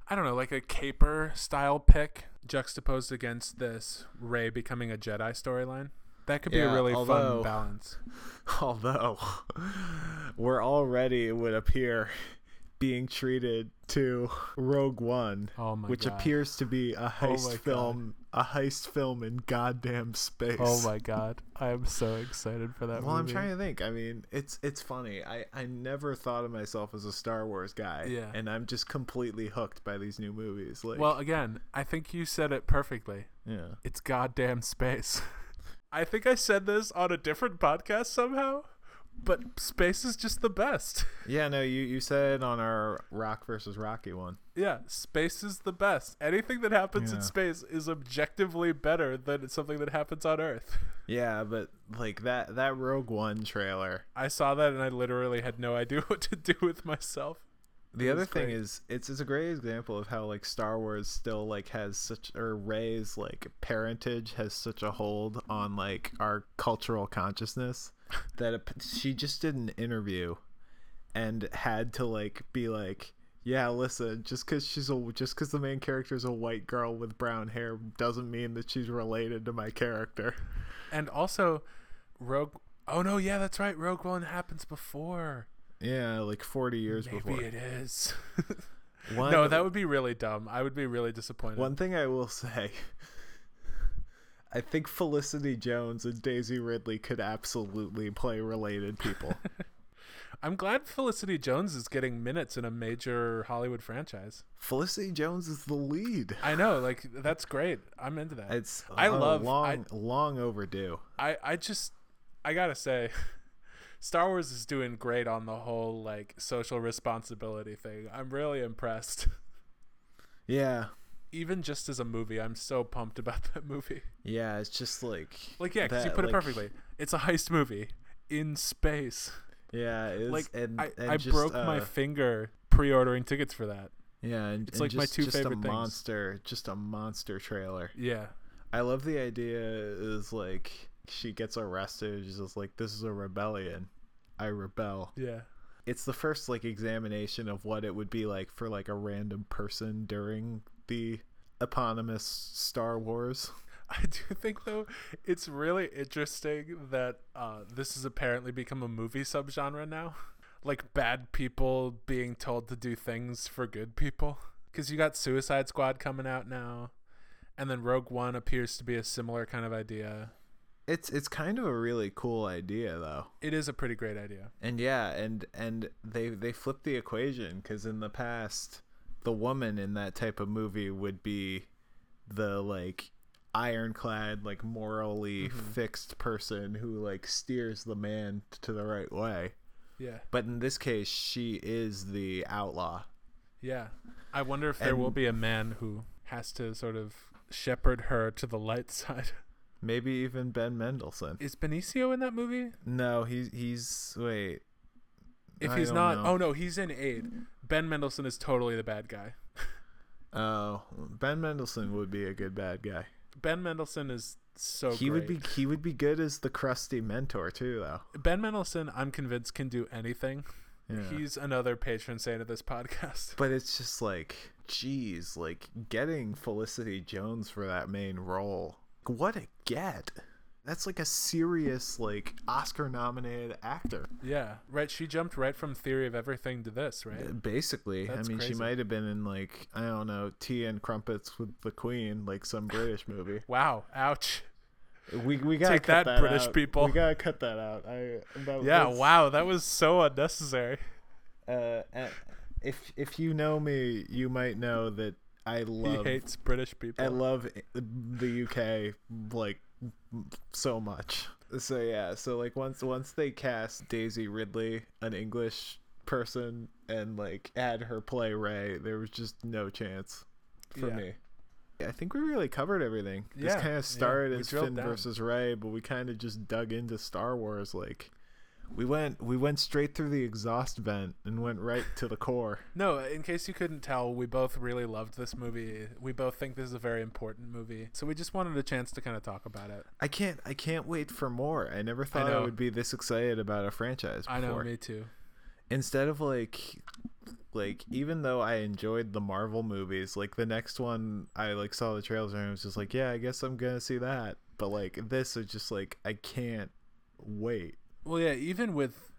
I don't know, like a caper style pick juxtaposed against this Rey becoming a Jedi storyline. That could be a really although- fun balance. [laughs] Although we're already it would appear being treated to Rogue One, Oh which god. appears to be a oh heist my God. film, a heist film in goddamn space. Oh my god, I am so excited for that Well, I'm trying to think. I mean, it's it's funny. I I never thought of myself as a Star Wars guy. Yeah. And I'm just completely hooked by these new movies. Like, Well, again, I think you said it perfectly. yeah. It's goddamn space. [laughs] I think I said this on a different podcast somehow, but space is just the best. [laughs] Yeah. No, you you said on our Rock versus Rocky one. Yeah, space is the best. Anything that happens in space is objectively better than something that happens on Earth. [laughs] Yeah, but like that that Rogue One trailer. I saw that and I literally had no idea [laughs] what to do with myself. The other thing great. is, it's it's a great example of how like Star Wars still like has such or Rey's like parentage has such a hold on like our cultural consciousness [laughs] that it, she just did an interview and had to like be like, yeah, listen, just because she's a just because the main character is a white girl with brown hair doesn't mean that she's related to my character. And also, Rogue. Oh no, yeah, that's right. Rogue One happens before. Yeah, like forty years Maybe before. it is. [laughs] One, no, that would be really dumb. I would be really disappointed. One thing I will say, [laughs] I think Felicity Jones and Daisy Ridley could absolutely play related people. [laughs] I'm glad Felicity Jones is getting minutes in a major Hollywood franchise. Felicity Jones is the lead. I know, like that's great. I'm into that. It's I uh, love- long, I- long overdue. I I just I gotta say, Star Wars is doing great on the whole like social responsibility thing. I'm really impressed. [laughs] Yeah, Even just as a movie, I'm so pumped about [laughs] that movie. yeah. It's just like Like yeah, 'cause you put it perfectly. It's a heist movie in space. Yeah, is. like and, I, and I just, broke my uh, finger pre-ordering tickets for that. Yeah, and, it's and like my two just favorite a things. monster, just a monster trailer. Yeah. I love the idea is like she gets arrested. She's just like, "This is a rebellion. I rebel." Yeah. it's the first like examination of what it would be like for like a random person during the eponymous Star Wars. [laughs] I do think though it's really interesting that uh, this has apparently become a movie subgenre now, like bad people being told to do things for good people. Because you got Suicide Squad coming out now, and then Rogue One appears to be a similar kind of idea. It's it's kind of a really cool idea though. It is a pretty great idea. And yeah, and and they they flip the equation cuz in the past the woman in that type of movie would be the like ironclad like morally mm-hmm. fixed person who like steers the man to the right way. Yeah, But in this case she is the outlaw. yeah. I wonder if there will be a man who has to sort of shepherd her to the light [laughs] side. Maybe even Ben Mendelsohn. Is Benicio in that movie? No, he's he's wait. If I he's not, know. oh no, he's in Aid. Ben Mendelsohn is totally the bad guy. [laughs] Oh, Ben Mendelsohn would be a good bad guy. Ben Mendelsohn is so he would be he would be good as the crusty mentor too, though. Ben Mendelsohn. I'm convinced can do anything. Yeah. He's another patron saint of this podcast. but it's just like geez, like getting Felicity Jones for that main role. What a get. That's like a serious, like Oscar nominated actor. Yeah, right. She jumped right from Theory of Everything to this, right? Basically, That's I mean, she might have been in like I don't know, Tea and Crumpets with the Queen, like some British movie. [laughs] Wow. Ouch. We we gotta Take cut that, British out. people. We gotta cut that out. I that, Yeah. Wow. That was so unnecessary. Uh, uh, if if you know me, you might know that I love he hates British people. I love the UK like so much. So yeah, so like once once they cast Daisy Ridley, an English person, and like had her play Rey, there was just no chance for Yeah. me. I think we really covered everything. This Yeah, kind of started we as Finn down. versus Rey, but we kind of just dug into Star Wars. Like we went we went straight through the exhaust vent and went right to the core. No, in case you couldn't tell, we both really loved this movie. We both think this is a very important movie. So we just wanted a chance to kind of talk about it. I can't I can't wait for more. I never thought I, know. would be this excited about a franchise before. I know, me too. Instead of like like even though I enjoyed the Marvel movies, like the next one I like saw the trailers and I was just like, yeah, I guess I'm going to see that. But like this is just like I can't wait. Well, yeah, even with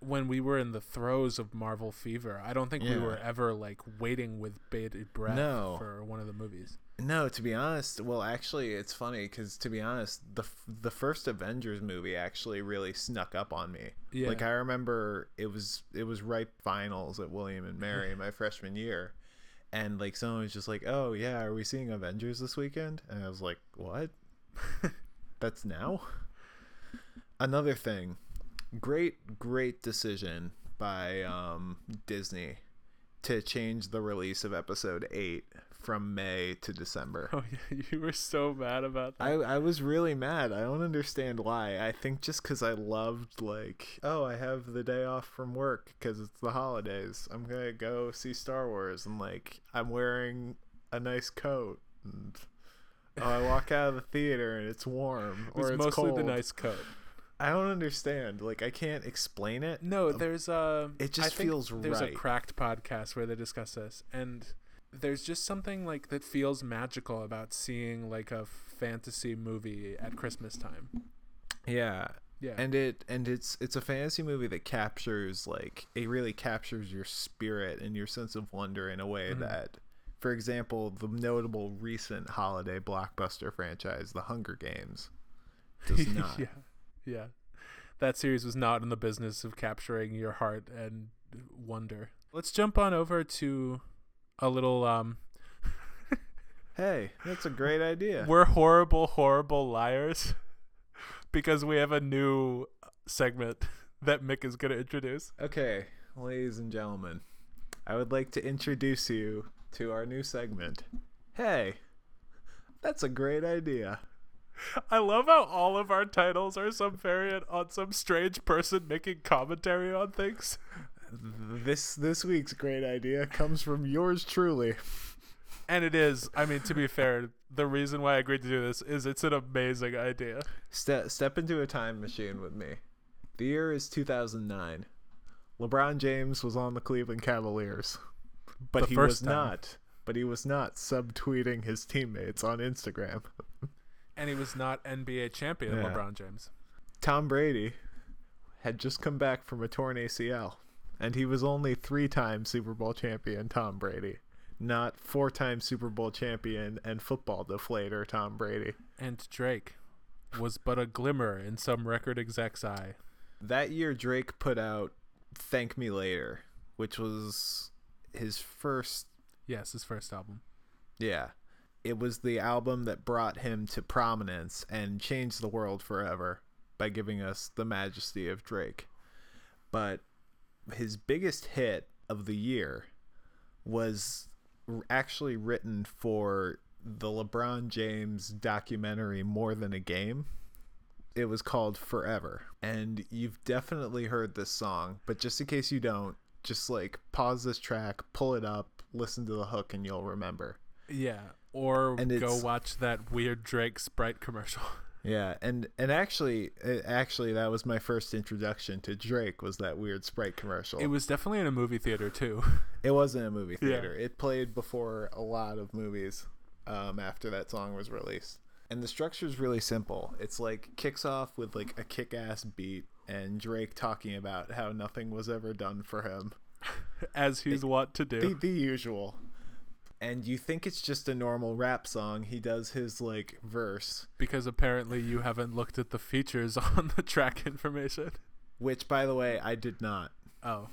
when we were in the throes of Marvel fever, I don't think we were ever like waiting with bated breath No. for one of the movies. No, to be honest, well, actually, it's funny because to be honest, the f- the first Avengers movie actually really snuck up on me. Yeah. Like I remember it was it was right finals at William and Mary [laughs] my freshman year, and like someone was just like, "Oh yeah, are we seeing Avengers this weekend?" And I was like, "What? [laughs] That's now." Another thing, great great decision by um, Disney to change the release of Episode Eight from May to December. Oh [laughs] yeah, you were so mad about that. I, I was really mad. I don't understand why. I think just because I loved, like, oh, I have the day off from work because it's the holidays. I'm going to go see Star Wars. And, like, I'm wearing a nice coat. And, oh, I walk out of the theater and it's warm. [laughs] it was or it's mostly cold. the nice coat. I don't understand. Like, I can't explain it. No, there's a. it just feels There's a cracked podcast where they discuss this, and there's just something like that feels magical about seeing like a fantasy movie at Christmas time. Yeah. Yeah, and it and it's it's a fantasy movie that captures like it really captures your spirit and your sense of wonder in a way Mhm. that for example the notable recent holiday blockbuster franchise the hunger games does [laughs] not yeah, yeah. That series was not in the business of capturing your heart and wonder. Let's jump on over to a little um [laughs] hey that's a great idea we're horrible horrible liars [laughs] because we have a new segment [laughs] that Mick is going to introduce. okay ladies and gentlemen i would like to introduce you to our new segment hey that's a great idea I love how all of our titles are some variant on some strange person making commentary on things. this this week's great idea comes from yours truly And it is, I mean, to be fair, the reason why I agreed to do this is it's an amazing idea. Step step into a time machine with me. The year is 2009. LeBron James was on the Cleveland Cavaliers, but The he was time. not. But he was not subtweeting his teammates on Instagram. [laughs] And he was not NBA champion, Yeah. LeBron James. Tom Brady had just come back from a torn ACL, and he was only three-time Super Bowl champion Tom Brady, not four-time Super Bowl champion and football deflator Tom Brady. And Drake was but a glimmer in some record exec's eye. that year Drake put out Thank Me Later, which was his first Yes, his first album. yeah. It was the album that brought him to prominence and changed the world forever by giving us the majesty of Drake. But his biggest hit of the year was actually written for the LeBron James documentary More Than a Game. It was called Forever. And you've definitely heard this song, but just in case you don't, just like pause this track, pull it up, listen to the hook, and you'll remember. Yeah. Or And go watch that weird Drake Sprite commercial. [laughs] Yeah, and and actually, uh, actually, that was my first introduction to Drake. Was that weird Sprite commercial? It was definitely in a movie theater too. It wasn't a movie Yeah. theater. It played before a lot of movies um, after that song was released. And the structure is really simple. It's like kicks off with like a kick-ass beat and Drake talking about how nothing was ever done for him. [laughs] As he's wont to do. The, the usual. And you think it's just a normal rap song. He does his like verse, because apparently you haven't looked at the features [laughs] on the track information. which by the way, I did not. Oh.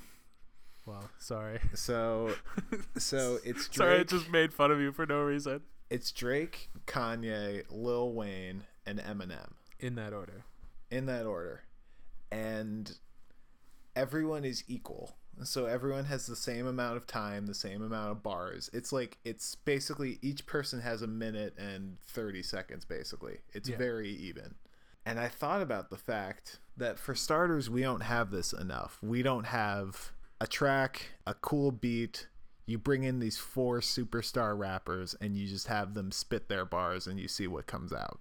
Well, sorry. So [laughs] so it's Drake. Sorry, I just made fun of you for no reason. It's Drake, Kanye, Lil Wayne, and Eminem. In that order. in that order and everyone is equal so everyone has the same amount of time the same amount of bars. It's like it's basically each person has a minute and 30 seconds basically. It's Yeah. very even. And i thought about the fact that for starters we don't have this enough. We don't have a track a cool beat. You bring in these four superstar rappers and you just have them spit their bars and you see what comes out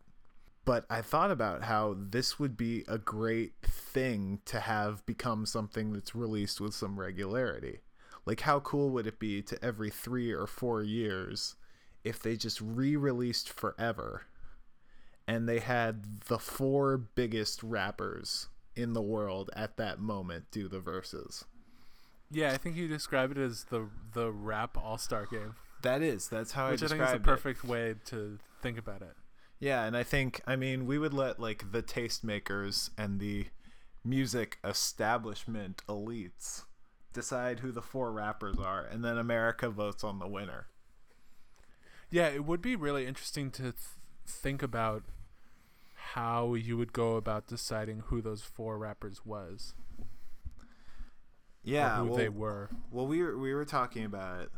but I thought about how this would be a great thing to have become something that's released with some regularity. Like, how cool would it be to every three or four years if they just re released forever and they had the four biggest rappers in the world at that moment do the verses? Yeah, I think you describe it as the the rap all star game, That is, that's how which I I think described is a it. perfect way to think about it. Yeah, and I think I mean we would let like the tastemakers and the music establishment elites decide who the four rappers are, and then America votes on the winner. Yeah, it would be really interesting to th- think about how you would go about deciding who those four rappers was, Yeah, who well, they were. well, we were we were talking about it,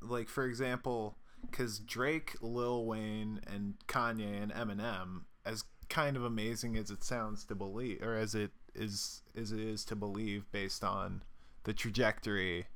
like for example, because Drake, Lil Wayne, and Kanye and Eminem, as kind of amazing as it sounds to believe, or as it is as it is to believe, based on the trajectory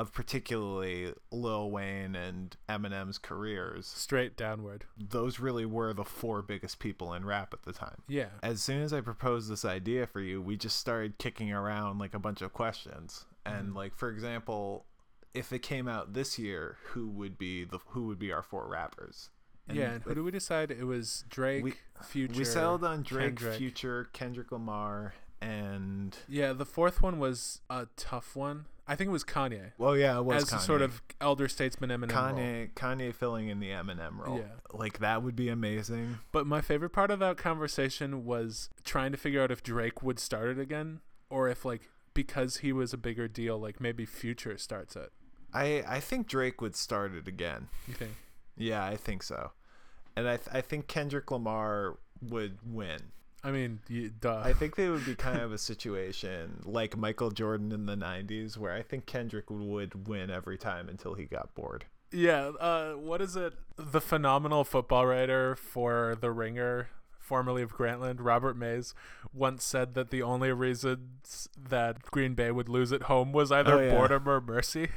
of particularly Lil Wayne and Eminem's careers, Straight downward. those really were the four biggest people in rap at the time. Yeah. As soon as I proposed this idea for you, we just started kicking around like a bunch of questions. And mm-hmm. like for example, if it came out this year, who would be the who would be our four rappers? And yeah, and who do we decide? It was Drake, We- Future. we settled on Drake, Kendrick. Future, Kendrick Lamar, and Yeah, the fourth one was a tough one. I think it was Kanye. well, yeah, it was as Kanye. a sort of elder statesman Eminem role. Kanye, Kanye filling in the Eminem role. Yeah. Like that would be amazing. But my favorite part of that conversation was trying to figure out if Drake would start it again, or if like because he was a bigger deal, like maybe Future starts it. I I think Drake would start it again. You think? Yeah, I think so. And I th- I think Kendrick Lamar would win. I mean, you, duh. I think they would be kind of a situation like Michael Jordan in the 90s where I think Kendrick would win every time until he got bored. yeah. Uh, what is it? The phenomenal football writer for The Ringer, formerly of Grantland, Robert Mays, once said that the only reasons that Green Bay would lose at home was either Oh, yeah. boredom or mercy.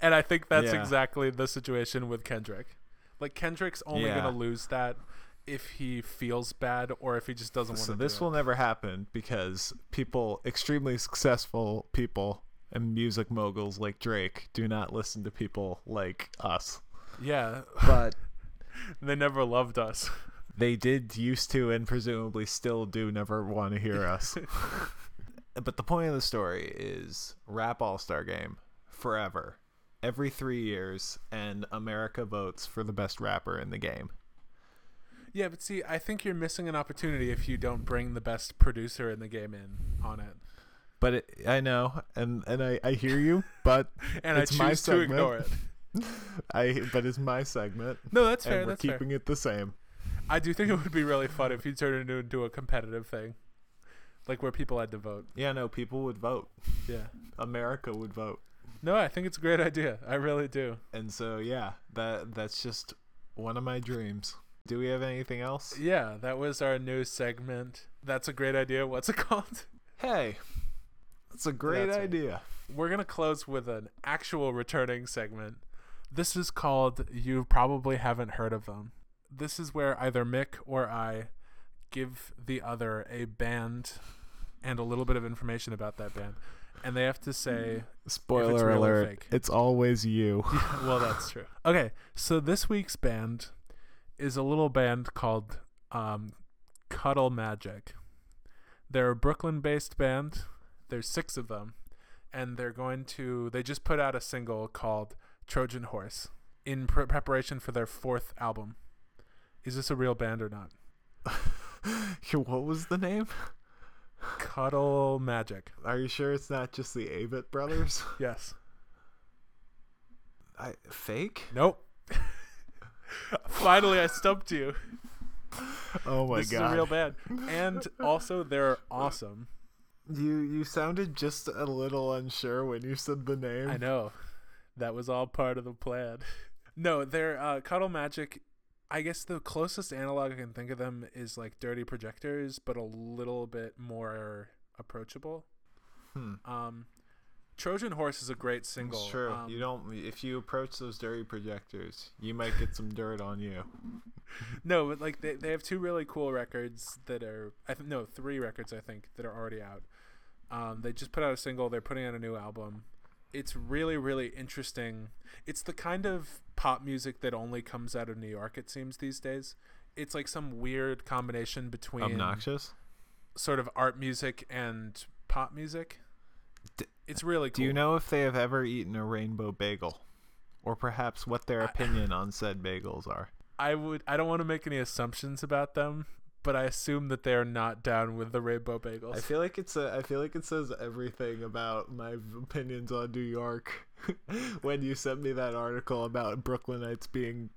And I think that's Yeah. exactly the situation with Kendrick. Like Kendrick's only Yeah. gonna lose that if he feels bad or if he just doesn't want to. So this will never happen because people, extremely successful people and music moguls like Drake do not listen to people like us. Yeah, But [laughs] they never loved us. [laughs] they did used to and presumably still do never want to hear us. [laughs] but the point of the story is rap all-star game forever. Every 3 years and America votes for the best rapper in the game. Yeah, but see, I think you're missing an opportunity if you don't bring the best producer in the game in on it, But it, I know and and I I hear you, but [laughs] and It's I my choose to segment. ignore it. [laughs] I but it's my segment No, that's fair. and we're That's fair. keeping it the same. I do think it would be really fun if you turned it into a competitive thing, like where people had to vote. Yeah, no, people would vote. Yeah. America would vote. No, I think it's a great idea. I really do. And so yeah, that that's just one of my dreams. Do we have anything else? Yeah, that was our new segment. That's a great idea. What's it [laughs] called? Hey. That's a great That's right. idea. We're going to close with an actual returning segment. This is called You Probably Haven't Heard of Them. This is where either Mick or I give the other a band and a little bit of information about that band, and they have to say Spoiler or alert. It's always you. [laughs] well, that's true. Okay, so this week's band is a little band called um, Cuddle Magic. They're a Brooklyn-based band. There's six of them, and they're going to. They just put out a single called Trojan Horse in pre- preparation for their fourth album. Is this a real band or not? [laughs] what was the name? Cuddle Magic. Are you sure it's not just the Avett brothers? [laughs] Yes. I, fake? Nope. [laughs] Finally, I stumped you. Oh my this god. is real bad. [laughs] and also they're awesome. You you sounded just a little unsure when you said the name. I know. That was all part of the plan. No, they're uh, Cuddle Magic. I guess the closest analog I can think of them is like Dirty Projectors, but a little bit more approachable. Hmm. Um, Trojan Horse is a great single. It's true. Um, you don't. If you approach those dirty projectors, you might get some dirt on you. [laughs] No, but like they, they have two really cool records that are I think no three records I think that are already out. Um, they just put out a single. They're putting out a new album. It's really really interesting. It's the kind of pop music that only comes out of New York. It seems these days. It's like some weird combination between Obnoxious. sort of art music and pop music. D- it's really cool. Do you know if they have ever eaten a rainbow bagel, or perhaps what their I- opinion on said bagels are? I would. I don't want to make any assumptions about them, but I assume that they are not down with the rainbow bagels. I feel like it's a, I feel like it says everything about my opinions on New York. [laughs] when you sent me that article about Brooklynites being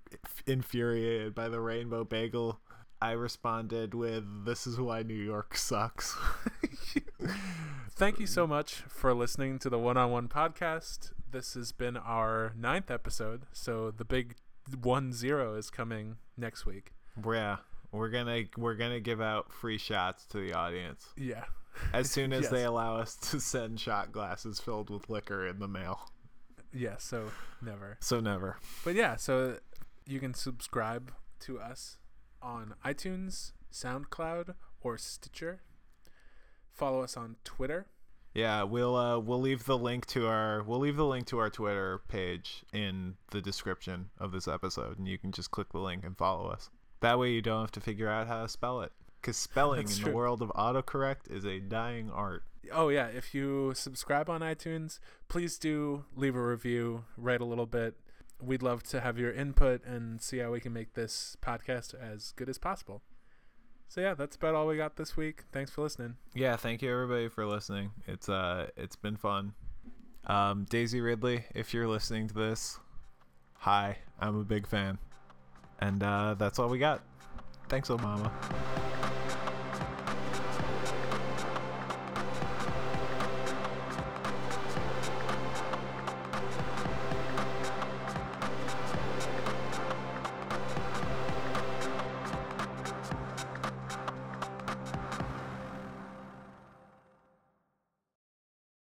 infuriated by the rainbow bagel, I responded with, "This is why New York sucks." [laughs] Thank you so much for listening to the One on One podcast. This has been our ninth episode, so the big one zero is coming next week. yeah, we're gonna we're gonna give out free shots to the audience Yeah. as soon as [laughs] they allow us to send shot glasses filled with liquor in the mail. Yeah, so never. So never. But yeah, so you can subscribe to us on iTunes, SoundCloud, or Stitcher. Follow us on Twitter. Yeah, we'll uh, we'll leave the link to our we'll leave the link to our Twitter page in the description of this episode, and you can just click the link and follow us. That way, you don't have to figure out how to spell it, because spelling in the world of autocorrect is a dying art. Oh yeah, if you subscribe on iTunes, please do leave a review, write a little bit. We'd love to have your input and see how we can make this podcast as good as possible. So yeah, that's about all we got this week. Thanks for listening. Yeah, thank you everybody for listening. It's uh, it's been fun. Um, Daisy Ridley, if you're listening to this, hi, I'm a big fan, and uh, that's all we got. Thanks, Obama.